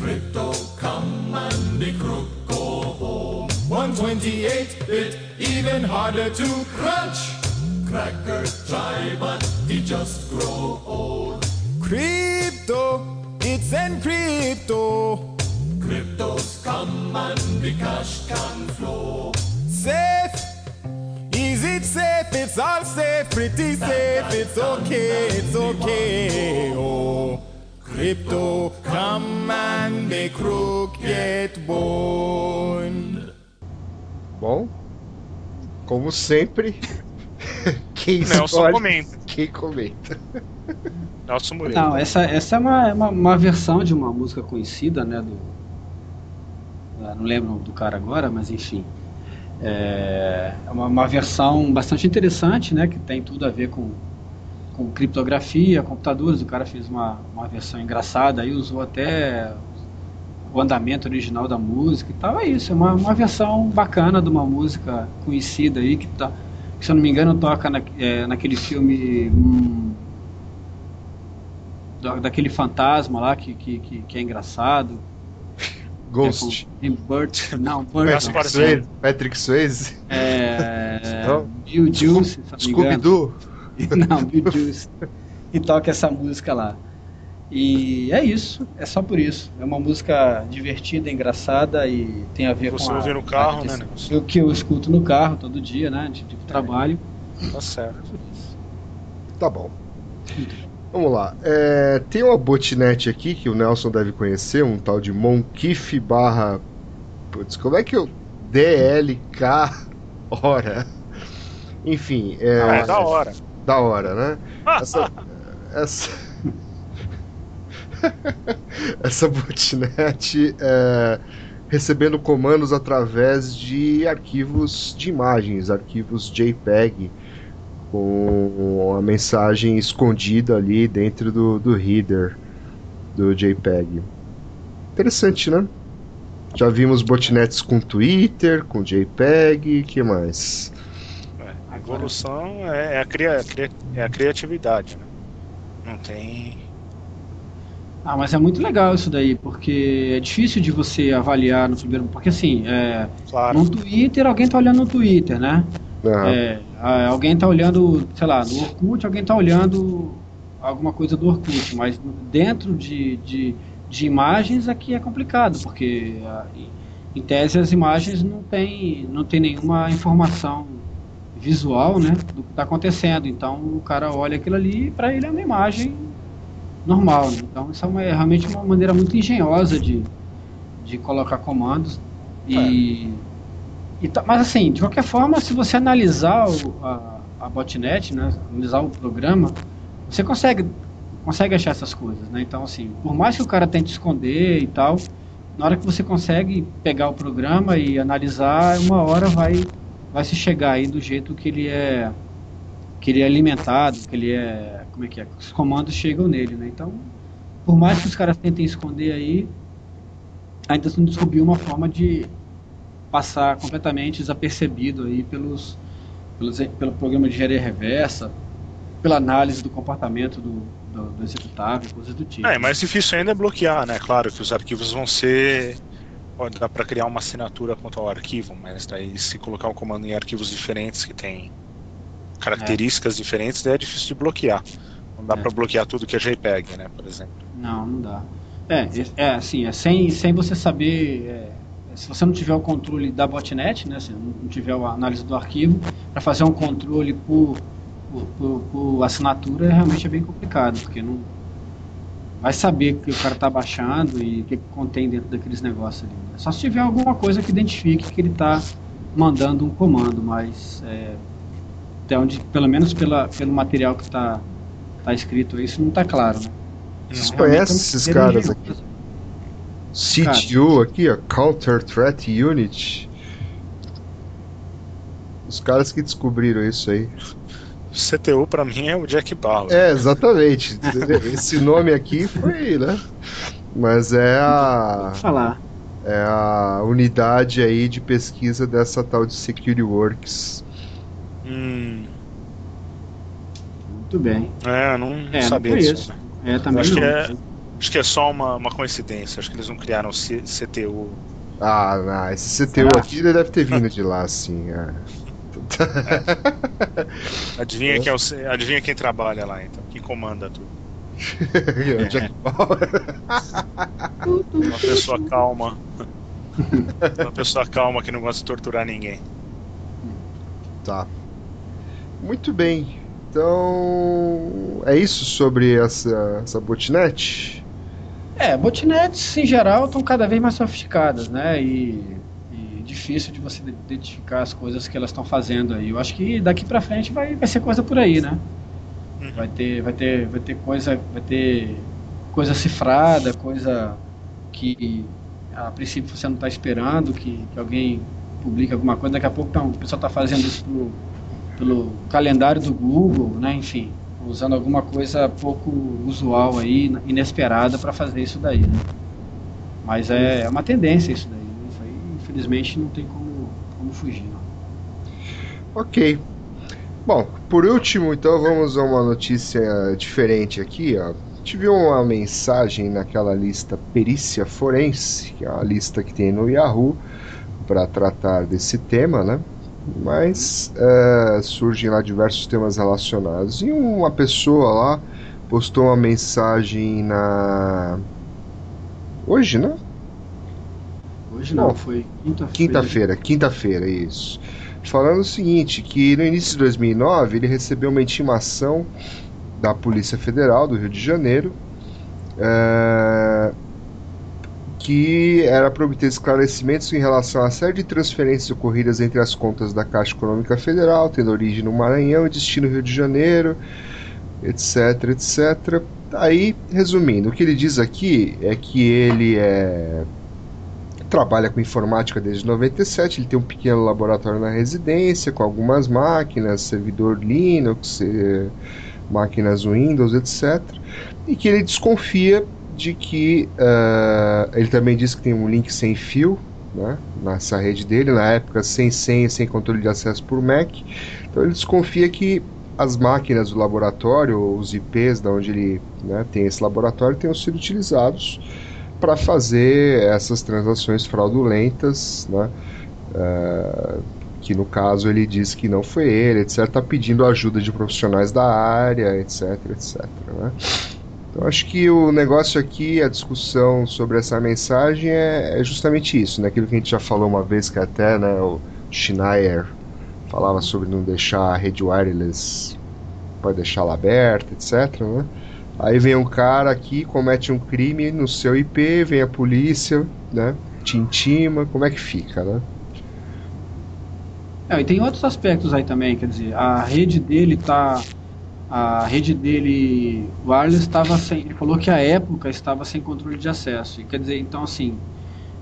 Crypto, come and the crook go home. 128-bit, even harder to crunch. Cracker try, but he just grow old. Crypto, it's encrypto. Cryptos come and the cash can flow. Safe. Is it safe? It's all safe, pretty safe. It's okay, it's okay. Oh, crypto, come and the crook get boned. Bom, como sempre, [laughs] quem Nelson escolhe, comenta. Quem comenta. Nelson Moreira. Não, essa, essa é uma, uma, uma versão de uma música conhecida, né? Do, não lembro do cara agora, mas enfim. É uma, uma, versão bastante interessante, né? Que tem tudo a ver com, com criptografia, computadores. O cara fez uma, uma versão engraçada e usou até o andamento original da música e tal. É isso, é uma, uma versão bacana de uma música conhecida aí que, tá, que se eu não me engano, toca na, é, naquele filme. Hum, daquele fantasma lá que, que, que, que é engraçado. Ghost. É Burt, não, Burt. Patrick Swayze. Patrick Swayze. É. Bill Juice. Scooby-Doo. [laughs] Não, Bill Juice. E toca essa música lá. E é isso, é só por isso. É uma música divertida, engraçada e tem a ver Você com. Você ouve no carro, né? O que eu escuto no carro todo dia, né? De, de trabalho. Tá certo. Tá bom. Vamos lá. É, tem uma botnet aqui que o Nelson deve conhecer, um tal de Monkiff barra. Putz, como é que eu. DLK [laughs] hora. Enfim. É, ah, é da hora. Da hora, né? Essa. [laughs] essa... [laughs] essa botnet é, recebendo comandos através de arquivos de imagens, arquivos JPEG com a mensagem escondida ali dentro do, do header do JPEG. Interessante, né? Já vimos botnets com Twitter, com JPEG, que mais? É, a evolução é a, cria, é a criatividade, né? Não tem. Ah, mas é muito legal isso daí, porque é difícil de você avaliar no primeiro. Porque assim, é, claro. no Twitter, alguém tá olhando no Twitter, né? Uhum. É, alguém está olhando, sei lá, no Orkut, alguém está olhando alguma coisa do Orkut, mas dentro de, de, de imagens aqui é complicado, porque em tese as imagens não tem, não tem nenhuma informação visual né, do que está acontecendo. Então o cara olha aquilo ali e para ele é uma imagem normal. Né? Então isso é, uma, é, realmente uma maneira muito engenhosa de, de colocar comandos. E. É Tá, mas assim, de qualquer forma, se você analisar o, a, a botnet, né, analisar o programa, você consegue, consegue achar essas coisas, né? Então, assim, por mais que o cara tente esconder e tal, na hora que você consegue pegar o programa e analisar, uma hora vai, vai se chegar aí do jeito que ele é que ele é alimentado, que ele é, como é que é, os comandos chegam nele, né? Então, por mais que os caras tentem esconder aí, ainda não descobriu uma forma de passar completamente desapercebido aí pelos, pelos pelo programa de engenharia reversa, pela análise do comportamento do, do, do executável, coisas do tipo. É, mais difícil ainda é bloquear, né? Claro que os arquivos vão ser pode dar para criar uma assinatura quanto ao arquivo, mas daí se colocar o comando em arquivos diferentes que tem características é. diferentes, daí é difícil de bloquear. Não dá é. para bloquear tudo que é JPEG, né, por exemplo. Não, não dá. É, é assim, é sem, sem você saber. É, se você não tiver o controle da botnet, né, se não tiver a análise do arquivo, para fazer um controle por, por, por, por assinatura realmente é bem complicado, porque não vai saber que o cara está baixando e o que, que, contém dentro daqueles negócios ali. Só se tiver alguma coisa que identifique que ele está mandando um comando, mas é, até onde, pelo menos pela, pelo material que está tá escrito, isso não está claro. Né? Vocês então, conhecem esses caras aqui? CTU aqui, ó, Counter Threat Unit. Os caras que descobriram isso aí. CTU para mim é o Jack Bauer. É, exatamente. Esse nome aqui foi, né? Mas é a. Falar. É a unidade aí de pesquisa dessa tal de Security Works. Hum. Muito bem. É, não, é, sabia não disso. É, também acho não. Que é, acho que é só uma, uma coincidência. Acho que eles não criaram C CTU. Ah, não, esse CTU ah. aqui deve ter vindo de lá, sim. É. É. [laughs] Adivinha, quem é o, adivinha quem trabalha lá, então? Quem comanda tudo? [laughs] é Jack [laughs] Uma pessoa calma. [laughs] Uma pessoa calma que não gosta de torturar ninguém. Tá. Muito bem. Então, é isso sobre essa, essa botnet? É, botnets em geral estão cada vez mais sofisticadas, né? E difícil de você identificar as coisas que elas estão fazendo aí. Eu acho que daqui para frente vai, vai ser coisa por aí, né? Uhum. Vai ter, vai ter, vai ter coisa, vai ter coisa cifrada, coisa que a princípio você não está esperando, que, que, alguém publique alguma coisa. Daqui a pouco tá, o pessoal está fazendo isso pelo, pelo calendário do Google, né? Enfim, usando alguma coisa pouco usual aí, inesperada para fazer isso daí. Né? Mas é, é uma tendência isso daí infelizmente não tem como, como fugir. Não. Ok. Bom, por último, então vamos a uma notícia diferente aqui. Ó. Tive uma mensagem naquela lista Perícia Forense, que é uma lista que tem no Yahoo para tratar desse tema, né? Mas é, surgem lá diversos temas relacionados. E uma pessoa lá postou uma mensagem na. Hoje, né? Hoje não, Bom, foi quinta-feira. Quinta-feira, quinta-feira, isso. Falando o seguinte, que no início de 2009 ele recebeu uma intimação da Polícia Federal do Rio de Janeiro é, que era para obter esclarecimentos em relação à série de transferências ocorridas entre as contas da Caixa Econômica Federal, tendo origem no Maranhão e destino Rio de Janeiro, etc, etc. Aí, resumindo, o que ele diz aqui é que ele é trabalha com informática desde 97, ele tem um pequeno laboratório na residência com algumas máquinas, servidor Linux, eh, máquinas Windows, etc. E que ele desconfia de que uh, ele também diz que tem um link sem fio né, nessa rede dele, na época sem senha, sem controle de acesso por MAC. Então ele desconfia que as máquinas do laboratório, os IPs da onde ele né, tem esse laboratório, tenham sido utilizados para fazer essas transações fraudulentas, né? Uh, que no caso ele diz que não foi ele, etc. Está pedindo ajuda de profissionais da área, etc, etc. Né? Então acho que o negócio aqui, a discussão sobre essa mensagem é, é, justamente isso, né? Aquilo que a gente já falou uma vez que até né, o Schneier falava sobre não deixar a rede wireless, pode deixá-la aberta, etc. Né? Aí vem um cara aqui, comete um crime no seu IP, vem a polícia, né? Te intima, como é que fica, né? É, e tem outros aspectos aí também, quer dizer, a rede dele tá. A rede dele, o wireless estava sem. Ele falou que a época estava sem controle de acesso. E, quer dizer, então assim.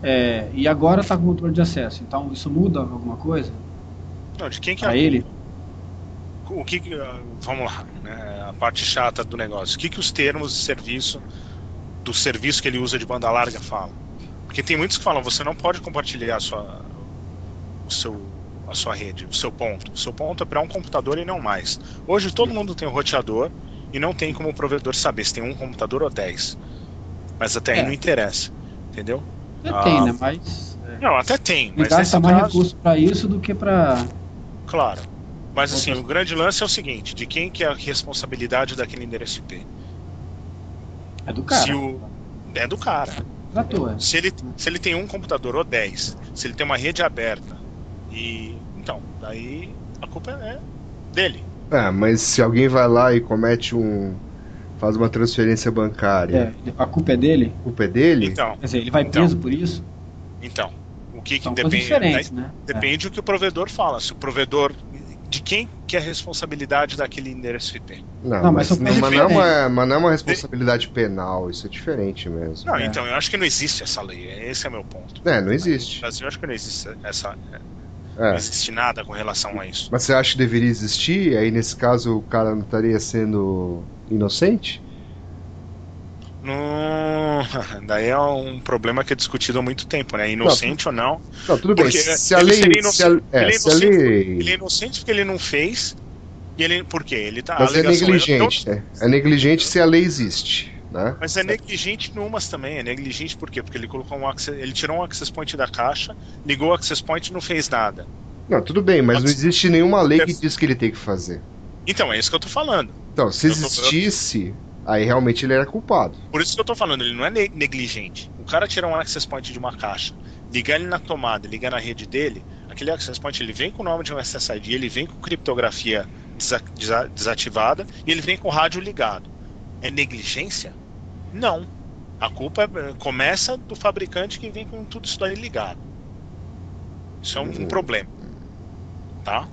É, e agora está com controle de acesso. Então isso muda alguma coisa? Não, de quem que é? ele? O que. Vamos lá né, a parte chata do negócio. O que, que os termos de serviço do serviço que ele usa de banda larga falam? Porque tem muitos que falam você não pode compartilhar a sua, o seu, a sua rede, o seu ponto. O seu ponto é para um computador e não mais. Hoje todo mundo tem um roteador e não tem como o provedor saber se tem um computador ou dez. Mas até é. aí não interessa, entendeu? Já ah, tem, né? Mas Não, até tem, mas gasta mais caso, recurso pra isso do que pra. claro. Mas assim, o grande lance é o seguinte, de quem que é a responsabilidade daquele endereço IP? É do cara. Se o é do cara. É. Se ele, se ele tem um computador ou 10, se ele tem uma rede aberta, e. Então, daí a culpa é dele. É, mas se alguém vai lá e comete um. faz uma transferência bancária, É, a culpa é dele? a culpa é dele? Então, Quer dizer, ele vai Então. preso por isso? então. O que, que depende. daí né? Depende do que o provedor fala. Se o provedor. De quem que é a responsabilidade daquele endereço IP? Não, Não, mas, mas são não, mas não é uma, mas não é uma responsabilidade penal, isso é diferente mesmo. Não, É. então, eu acho que não existe essa lei. Esse é meu ponto. É, não No existe. Brasil, eu acho que não existe essa. Não É. existe nada com relação a isso. Mas você acha que deveria existir? Aí nesse caso o cara não estaria sendo inocente? Não, [laughs] daí é um problema que é discutido há muito tempo, né? Inocente ou não. Não, tudo bem. Porque Se a lei. Se a, é, ele é inocente lei. Ele é inocente porque ele não fez. E ele. Por quê? Ele tá. Mas é negligente, né? É negligente se a lei existe, né? Mas é negligente numas também. É negligente por quê? Porque ele colocou um access, ele tirou um access point da caixa, ligou o access point e não fez nada. Não, tudo bem, mas não existe nenhuma lei que diz que ele tem que fazer. Então, é isso que eu tô falando. Então, se existisse, aí realmente ele era culpado. Por isso que eu tô falando, ele não é ne- negligente. O cara tirar um access point de uma caixa, ligar ele na tomada, ligar na rede dele, aquele access point ele vem com o nome de um SSID, ele vem com criptografia desa- desa- desativada e ele vem com o rádio ligado. É negligência? Não. A culpa é- começa do fabricante que vem com tudo isso daí ligado. Isso é um, um problema. Tá?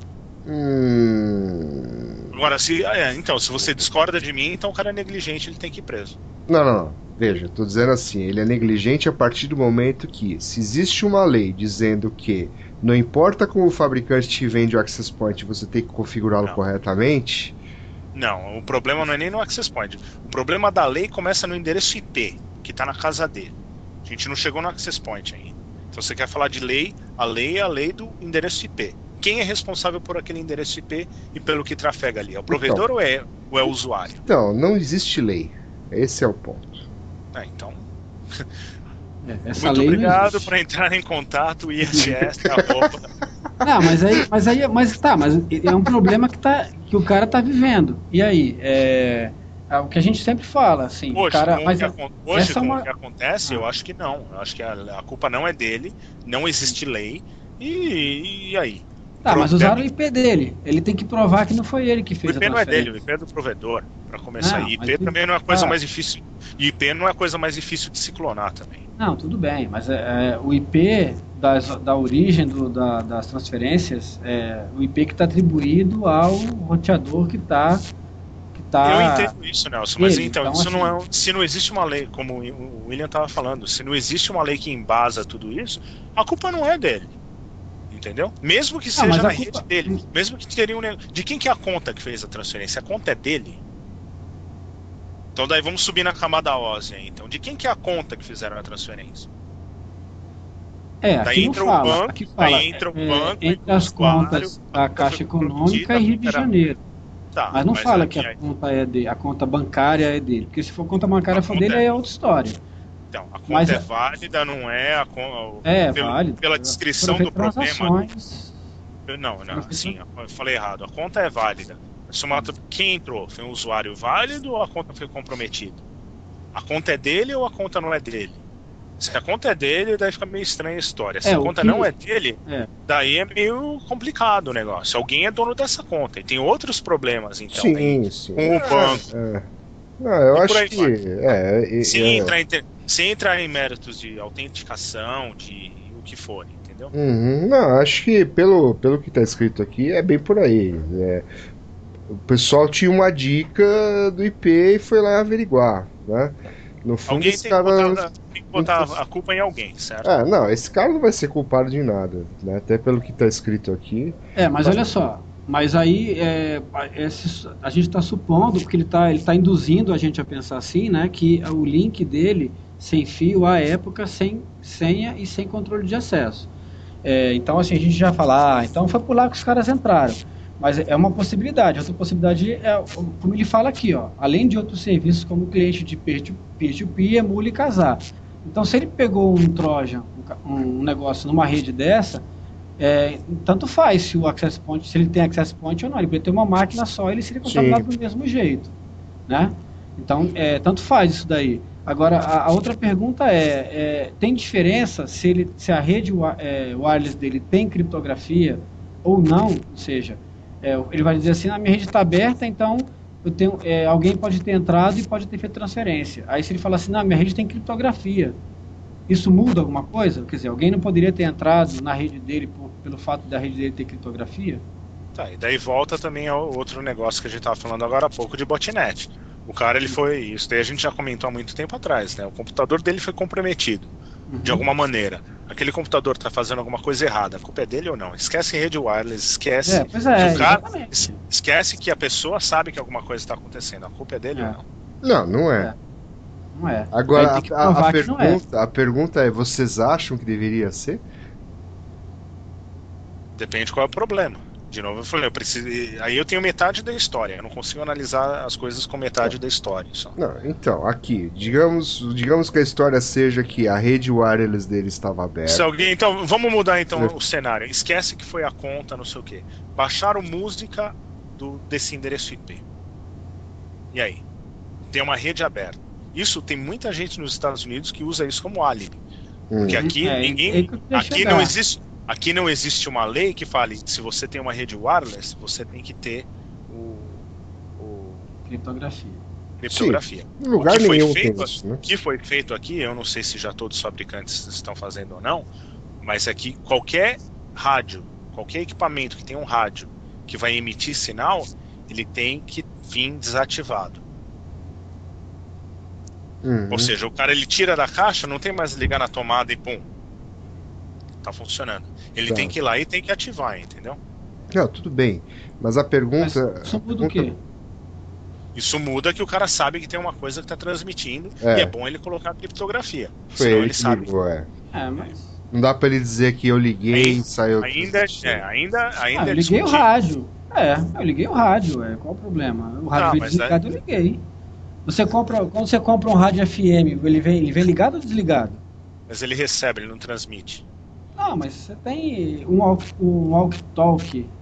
Hum... Agora, se. é, então, se você discorda de mim, então o cara é negligente, ele tem que ir preso. Não, não, não. Veja, tô dizendo assim, ele é negligente a partir do momento que, se existe uma lei dizendo que não importa como o fabricante te vende o access point, você tem que configurá-lo Não. corretamente. Não, o problema não é nem no access point. O problema da lei começa no endereço IP, que está na casa dele. A gente não chegou no access point ainda. Então você quer falar de lei, a lei é a lei do endereço IP. Quem é responsável por aquele endereço IP e pelo que trafega ali? É o provedor ou, é, ou é o usuário? Então, não existe lei. Esse é o ponto. É, então, É, Essa muito obrigado por entrar em contato, ISS, arroba. [laughs] Não, mas aí, mas aí, mas tá, mas é um problema que, tá, que o cara tá vivendo. E aí, é, é o que a gente sempre fala, assim, o Hoje, cara, com, o mas que, hoje é com uma- o que acontece, eu acho que não. Eu acho que a, a culpa não é dele, não existe lei. E, e aí? tá, mas usaram o IP dele. Ele tem que provar que não foi ele que O fez IP a não é dele, o IP é do provedor, pra começar. Não, e mas IP também não é a coisa ah. mais difícil. E IP não é a coisa mais difícil de se clonar também. Não, tudo bem, mas é, é, o IP das, da origem do- da- das transferências é o IP que está atribuído ao roteador que está tá, Eu entendo isso, Nelson, mas ele, então, então, isso não é, assim- se não existe uma lei, como o William estava falando, se não existe uma lei que embasa tudo isso, a culpa não é dele. Entendeu? Mesmo que seja a na culpa- rede dele, mesmo que teria um De quem que é a conta que fez a transferência? A conta é dele? Então daí vamos subir na camada óssea, então. De quem que é a conta que fizeram a transferência? É, Daí entra o fala, banco, aqui fala daí entra o é, banco, entre as contas da a Caixa Econômica e Rio de Janeiro. Tá, Mas não fala aí- que a aí- conta é dele, a conta bancária é dele. Porque se for conta bancária A for conta dele, é- é outra história. Então, a conta Mas é é- válida, não é a con- É, pelo- válido. Pela descrição do problema. transações. Não, não, assim, eu falei errado. A conta é válida. Se uma- quem entrou foi um usuário válido ou a conta foi comprometida? A conta é dele ou a conta não é dele? Se a conta é dele, daí fica meio estranha a história. Se É, a conta que- não é dele, É. daí é meio complicado o negócio. Alguém é dono dessa conta. E tem outros problemas, então. sim, Tem- sim. com o banco. É. Não, eu E acho que. É, é, Sem, é- entrar em, sem entrar em méritos de autenticação, de o que for, entendeu? Uhum, não, acho que pelo, pelo que tá escrito aqui é bem por aí. É, o pessoal tinha uma dica do IP e foi lá averiguar, né? No fundo, Alguém esse tem que, cara. botar, tem que botar a culpa em alguém, certo? Ah, não, esse cara não vai ser culpado de nada, né? Até pelo que tá escrito aqui. É, mas olha só. Mas aí é, esse- a gente está supondo, porque ele está ele tá induzindo a gente a pensar assim, né? Que o link dele sem fio à época, sem senha e sem controle de acesso. É, então assim, a gente já fala, ah, então foi por lá que os caras entraram. Mas é uma possibilidade. Outra possibilidade é, como ele fala aqui, ó, além de outros serviços como cliente de peer-to-peer, emule e casar. Então, se ele pegou um Trojan, um negócio numa rede dessa, é, tanto faz se o access point, se ele tem access point ou não. Ele ter uma máquina só, ele seria contaminado do mesmo jeito, né? Então, é, tanto faz isso daí. Agora, a, a outra pergunta é, é, tem diferença se, ele, se a rede é, wireless dele tem criptografia ou não? Ou seja, é, ele vai dizer assim, a minha rede está aberta, então eu tenho, é, alguém pode ter entrado e pode ter feito transferência. Aí se ele falar assim, não, minha rede tem criptografia, isso muda alguma coisa? Quer dizer, alguém não poderia ter entrado na rede dele por- pelo fato da rede dele ter criptografia? Tá, e daí volta também ao outro negócio que a gente tava falando agora há pouco de botnet. O cara, ele foi. Isso daí a gente já comentou há muito tempo atrás, né? O computador dele foi comprometido, de alguma maneira. Aquele computador tá fazendo alguma coisa errada. A culpa é dele ou não? Esquece rede wireless, esquece. É, pois é, que o cara- esquece que a pessoa sabe que alguma coisa está acontecendo. A culpa é dele É. ou não? Não, não é. Não é. Agora, a, a- é. pergunta, a pergunta é: vocês acham que deveria ser? Depende qual é o problema. De novo, eu falei, eu preciso. Aí eu tenho metade da história. Eu não consigo analisar as coisas com metade da história. Só. Não, então, aqui, digamos, digamos que a história seja que a rede wireless dele estava Se aberta. alguém, então, vamos mudar então o cenário. Esquece que foi a conta, não sei o quê. Baixaram música do, desse endereço IP. E aí? Tem uma rede aberta. Isso tem muita gente nos Estados Unidos que usa isso como álibi. Hum. Porque aqui É, ninguém. é eu queria Aqui chegar. não existe. Aqui não existe uma lei que fale se você tem uma rede wireless, você tem que ter o, o Criptografia. criptografia. Em lugar o que foi nenhum tem feito- isso, né? O que foi feito aqui, eu não sei se já todos os fabricantes estão fazendo ou não, mas é que qualquer rádio, qualquer equipamento que tem um rádio que vai emitir sinal, ele tem que vir desativado. Uhum. Ou seja, o cara ele tira da caixa, não tem mais ligar na tomada e pum. Tá funcionando. Ele Tá. tem que ir lá e tem que ativar, entendeu? Não, tudo bem. Mas a Mas pergunta. isso a muda o pergunta- quê? Isso muda que o cara sabe que tem uma coisa que está transmitindo É. e é bom ele colocar a criptografia. Foi senão ele ele que sabe. ligou, é. É, mas... Não dá pra ele dizer que eu liguei e saiu. Ainda, é, ainda, ainda Ah, eu é liguei o rádio. É, eu liguei o rádio. É, qual o problema? O rádio Não, veio mas desligado, eu liguei. Você compra, quando você compra um rádio FM, ele vem, ele vem ligado ou desligado? Mas ele recebe, ele não transmite. Não, mas você tem um um walk talk.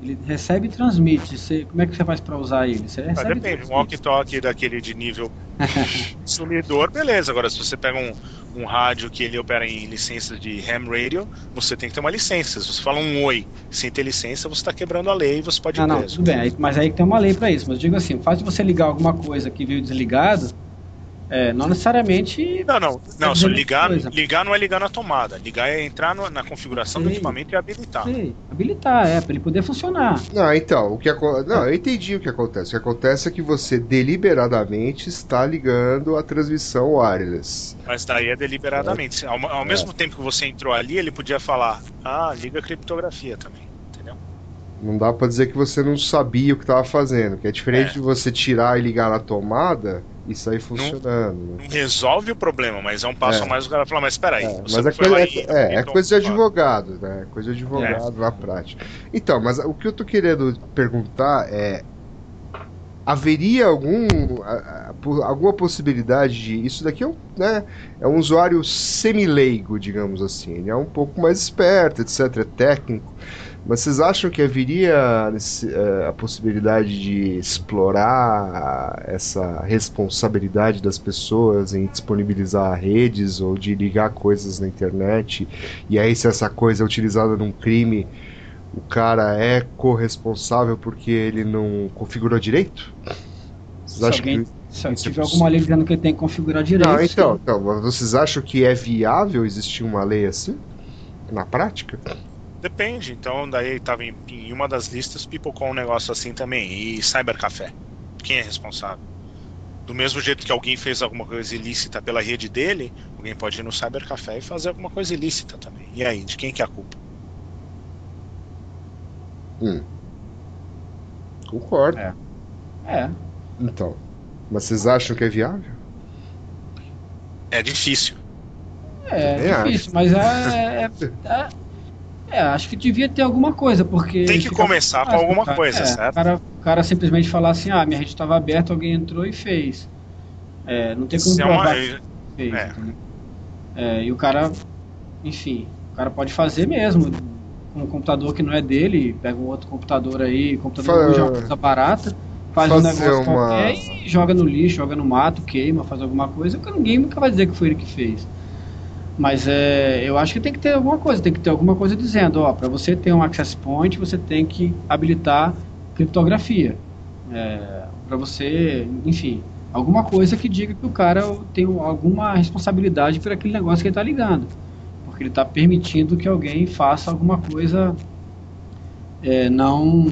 Ele recebe e transmite. Você, como é que você faz pra usar ele? Você Ah, recebe depende, um walkie-talkie daquele de nível [laughs] consumidor, beleza. Agora, se você pega um, um rádio que ele opera em licença de ham radio, você tem que ter uma licença. Se você fala um oi sem ter licença, você está quebrando a lei e você pode ir Ah, não, preso. tudo bem, mas aí tem uma lei pra isso. Mas eu digo assim, de você ligar alguma coisa que veio desligado, é, não necessariamente. Não, não, não, só ligar, coisa. ligar não é ligar na tomada. Ligar é entrar no- na configuração do Sim. equipamento e habilitar. Sei, habilitar, é, pra ele poder funcionar. Não, então, o que Não, eu entendi o que acontece. O que acontece é que você deliberadamente está ligando a transmissão wireless. Mas daí é deliberadamente. Ao, ao mesmo tempo que você entrou ali, ele podia falar: Ah, liga a criptografia também. Entendeu? Não dá pra dizer que você não sabia o que estava fazendo, que é diferente É. de você tirar e ligar na tomada e sair funcionando. né? Não resolve o problema, mas é um passo É. a mais o cara falar, mas peraí. É, mas é coisa, lá é, é, é então, coisa de advogado, né? Coisa de advogado É. na prática. Então, mas o que eu tô querendo perguntar é. Haveria algum, alguma possibilidade de. Isso daqui é um, né, é um usuário semileigo, digamos assim. Ele é um pouco mais esperto, etc. É técnico. Mas vocês acham que haveria eh, a possibilidade de explorar essa responsabilidade das pessoas em disponibilizar redes ou de ligar coisas na internet? E aí, se essa coisa é utilizada num crime, o cara é corresponsável porque ele não configurou direito? Vocês Se acham alguém que. se é tiver alguma lei dizendo que ele tem que configurar direito. Não, então, então, vocês acham que é viável existir uma lei assim? Na prática? Depende, então daí estava em, em uma das listas pipocou um negócio assim também. E Cybercafé. Quem é responsável? Do mesmo jeito que alguém fez alguma coisa ilícita pela rede dele, alguém pode ir no Cybercafé e fazer alguma coisa ilícita também. E aí, de quem que é a culpa? Concordo. É. É. Então. Mas vocês acham que é viável? É difícil. É Também difícil, mas é, [laughs] é, é- é, acho que devia ter alguma coisa, porque. Tem que começar com alguma cara. coisa, É, certo? O cara, o cara simplesmente falar assim, ah, minha rede estava aberta, alguém entrou e fez. É, não tem como é provar uma- que fez, é. É, e o cara, enfim, o cara pode fazer mesmo com um computador que não é dele, pega um outro computador aí, computador Fa- é uma coisa barata, faz um negócio uma- qualquer e joga no lixo, joga no mato, queima, faz alguma coisa, que ninguém nunca vai dizer que foi ele que fez. Mas é, eu acho que tem que ter alguma coisa, tem que ter alguma coisa dizendo, ó, para você ter um access point, você tem que habilitar criptografia. É, para você, enfim, alguma coisa que diga que o cara tem alguma responsabilidade por aquele negócio que ele está ligando. Porque ele está permitindo que alguém faça alguma coisa é, não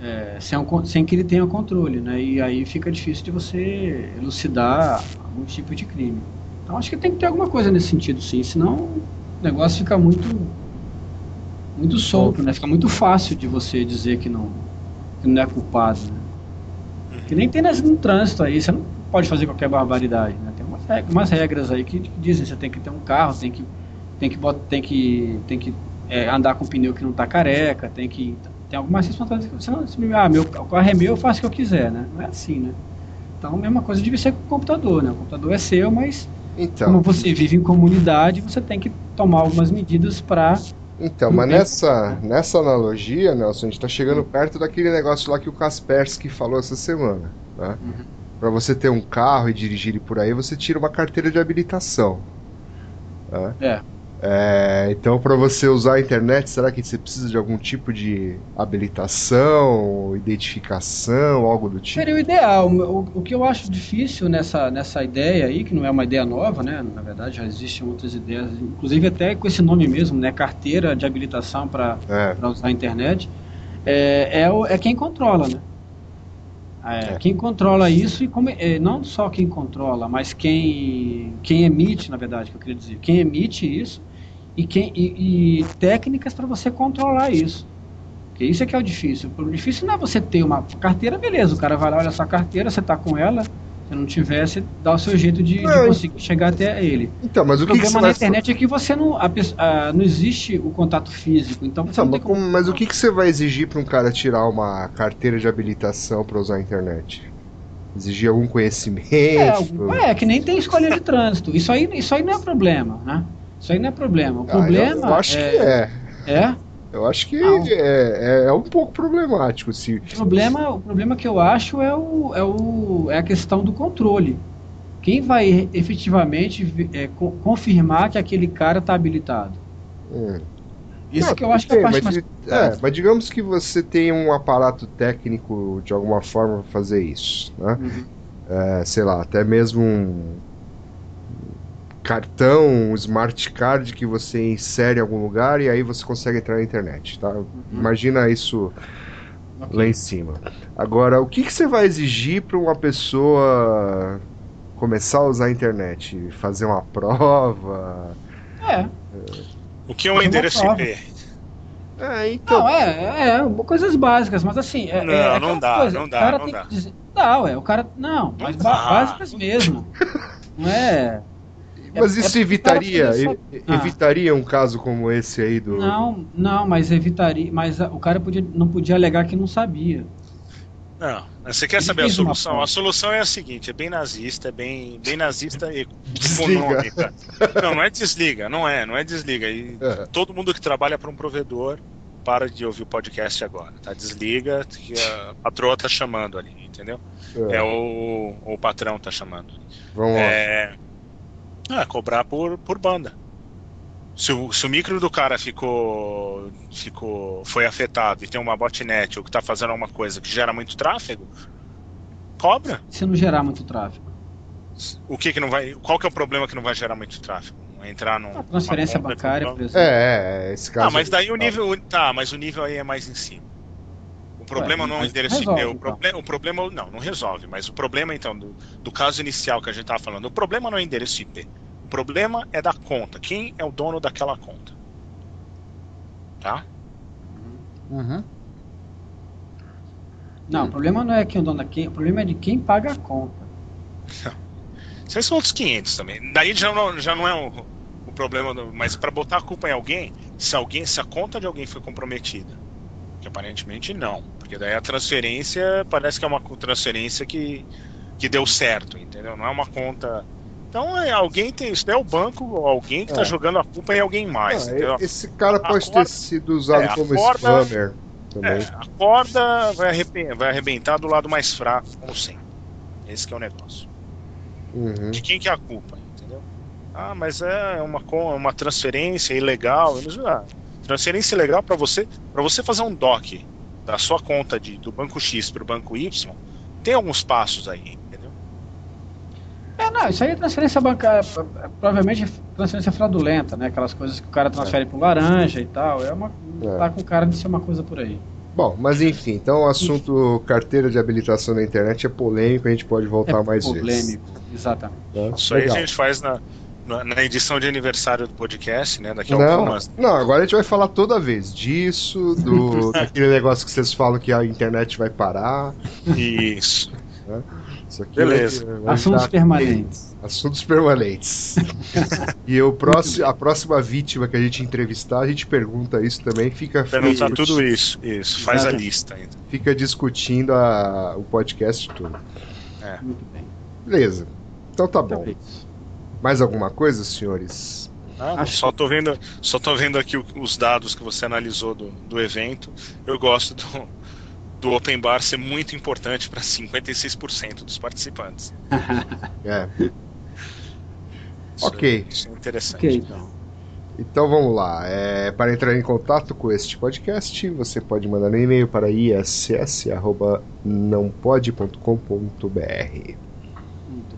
é, sem, sem que ele tenha controle, né? E aí fica difícil de você elucidar algum tipo de crime. Então acho que tem que ter alguma coisa nesse sentido, sim, senão o negócio fica muito muito solto, né? Fica muito fácil de você dizer que não que não é culpado, né? Que nem tem no trânsito aí, você não pode fazer qualquer barbaridade, né? Tem umas regras, umas regras aí que dizem que você tem que ter um carro, tem que tem que tem que tem que é, andar com pneu que não tá careca, tem que tem algumas responsabilidades que você não, se, ah, meu o carro é meu, eu faço o que eu quiser, né? Não é assim, né? Então a mesma coisa deve ser com o computador, né? O computador é seu, mas Então, como você vive em comunidade, você tem que tomar algumas medidas para então mas nessa, nessa analogia, Nelson, a gente tá chegando perto daquele negócio lá que o Kaspersky falou essa semana. Né? Uhum. Para você ter um carro e dirigir ele por aí, você tira uma carteira de habilitação. né? É. É, então, para você usar a internet, será que você precisa de algum tipo de habilitação, identificação, algo do tipo? Seria o ideal. O, o que eu acho difícil nessa, nessa ideia aí, que não é uma ideia nova, né? Na verdade, já existem outras ideias, inclusive até com esse nome mesmo, né? Carteira de habilitação para É, usar a internet, é, é, o- é quem controla, né? É, Quem controla isso e como, é, não só quem controla, mas quem, quem emite, na verdade, que eu queria dizer, quem emite isso e, quem, e, e técnicas para você controlar isso. Porque isso é que é o difícil. O difícil não é você ter uma carteira, beleza, o cara vai lá, olha sua carteira, você tá com ela, se não você dá o seu jeito de, de conseguir chegar até ele. então, mas O o que, que problema você na vai internet é que você não, a ah, não existe o contato físico, então você Então, não mas, tem como... mas o que, que você vai exigir para um cara tirar uma carteira de habilitação para usar a internet? Exigir algum É, conhecimento? algum- é, que nem tem escolha de trânsito. Isso aí, isso aí não é problema, né? Isso aí não é problema. O Ah, problema eu, eu acho é, que é. é Eu acho que é, é, é um pouco problemático. Se, o problema, o problema que eu acho é, o, é, o, é a questão do controle. Quem vai efetivamente é, co- confirmar que aquele cara está habilitado? Hum. Isso Não, que eu acho que é a tudo parte bem, mais. mas, é, mas digamos que você tem um aparato técnico de alguma forma para fazer isso, né? Uhum. É, sei lá, até mesmo um cartão, um smart card que você insere em algum lugar e aí você consegue entrar na internet, tá? Imagina isso Ok. lá em cima. Agora, o que, que você vai exigir para uma pessoa começar a usar a internet? Fazer uma prova? É. O que é um Mas endereço. IP? É, então. Não, é, é, coisas básicas, mas assim. É, Não, é não dá, coisa, não o dá, cara não tem dá. que dizer- Dá, ué, o cara. Não, mas ba- dá. básicas mesmo. Não é. Mas é- isso é- evitaria, Ah. evitaria um caso como esse aí do. Não, não, mas evitaria. Mas o cara podia, não podia alegar que não sabia. Não. Você quer Ele saber a solução? A solução é a seguinte: é bem nazista, é bem, bem nazista e econômica. [laughs] Não, não é desliga, não é, não é desliga. E É. todo mundo que trabalha para um provedor para de ouvir o podcast agora, tá? Desliga que a patroa tá chamando ali, entendeu? É, É o, o patrão tá chamando. Vamos lá. É, ah, cobrar por, por banda. Se o, se o micro do cara ficou, ficou, foi afetado e tem uma botnet ou que tá fazendo alguma coisa que gera muito tráfego, cobra. Se não gerar muito tráfego. O que que não vai? Qual que é o problema que não vai gerar muito tráfego? Entrar num A transferência bancária, por exemplo. É, é, esse caso. Ah, mas daí o nível, tá, mas o nível aí é mais em cima. O problema Ué, não é o endereço IP, o, então. proble- o problema não, não resolve, mas o problema então do, do caso inicial que a gente tava falando, o problema não é o endereço IP. O problema é da conta. Quem é o dono daquela conta? Tá? Uhum. Não, o problema não é quem é o dono da quem, o problema é de quem paga a conta. Vocês são outros 500 também. Daí já não, já não é o, o problema, do- mas para botar a culpa em alguém, se alguém, se a conta de alguém foi comprometida, que aparentemente não, porque daí a transferência parece que é uma transferência que, que deu certo, entendeu? Não é uma conta Então é, alguém tem. Isso é o banco, alguém que tá É. jogando a culpa em alguém mais. Ah, esse cara pode ter sido usado é, como corda- spammer também. É, a corda vai, arrepen- vai arrebentar do lado mais fraco, como sempre. Esse que é o negócio. Uhum. De quem que é a culpa, entendeu? Ah, mas é uma, uma transferência ilegal. Ah, transferência ilegal para você, para você fazer um DOC da sua conta de, do banco X para o banco Y, tem alguns passos aí, entendeu? É, não, isso aí é transferência bancária, é, provavelmente transferência fraudulenta, né? Aquelas coisas que o cara transfere pro laranja e tal. É uma. É. Tá com cara de ser uma coisa por aí. Bom, mas enfim, então o assunto carteira de habilitação na internet é polêmico, a gente pode voltar é mais vezes. polêmico, exatamente. tá? Isso aí Legal. a gente faz na, na, na edição de aniversário do podcast, né? Daqui a Não, algumas. não, agora a gente vai falar toda vez disso, do, [laughs] daquele negócio que vocês falam que a internet vai parar. Isso. Isso aqui Beleza. vai- vai Assuntos dar- permanentes. Assuntos permanentes. [laughs] e o próximo, a próxima vítima que a gente entrevistar, a gente pergunta isso também, fica, Perguntar tudo isso. Isso. Faz a lista ainda. fica discutindo a- o podcast todo. Muito bem. Beleza. Então tá Então bom. é isso. Mais alguma coisa, senhores? Ah, Acho- só tô vendo, só tô vendo aqui os dados que você analisou do, do evento. Eu gosto do, do Open Bar ser muito importante para 56% dos participantes. [laughs] É. Isso Ok. é- Isso é interessante. Ok, então. Então vamos lá. É, para entrar em contato com este podcast, você pode mandar um e-mail para iss.nãopode.com.br.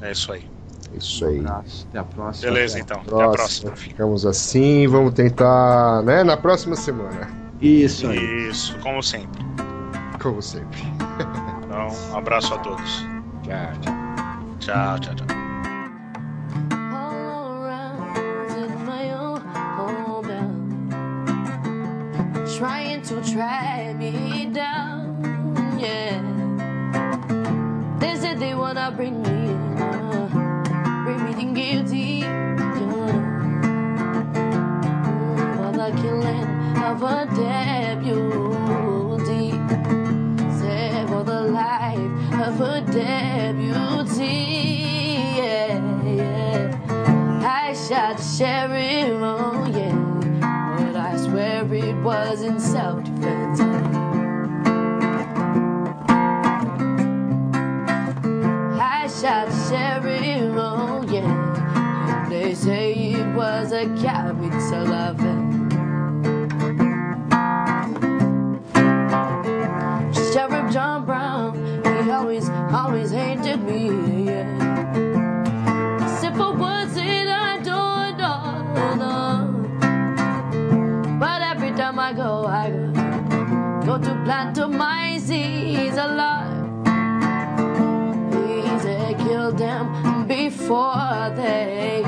É isso aí. Isso Um aí. abraço. Até a próxima. Beleza, Até a então. Até a Próxima. próxima. Ficamos assim. Vamos tentar, né? Na próxima semana, Isso aí. Isso, como sempre. como sempre. [laughs] Então, um abraço a todos. Tchau, tchau. Tchau, tchau, tchau. trying to track me down. Yeah, they said they wanna bring me bring guilty. For the killing of a deputy, say for the life of a deputy. Yeah, yeah. I shot the sheriff, oh yeah, but I swear it was in it a capital offense. Sheriff John Brown, he always, always hated me. Words that I. But every time I go, I go, go to Plantomyces, he's alive. He's killed them before they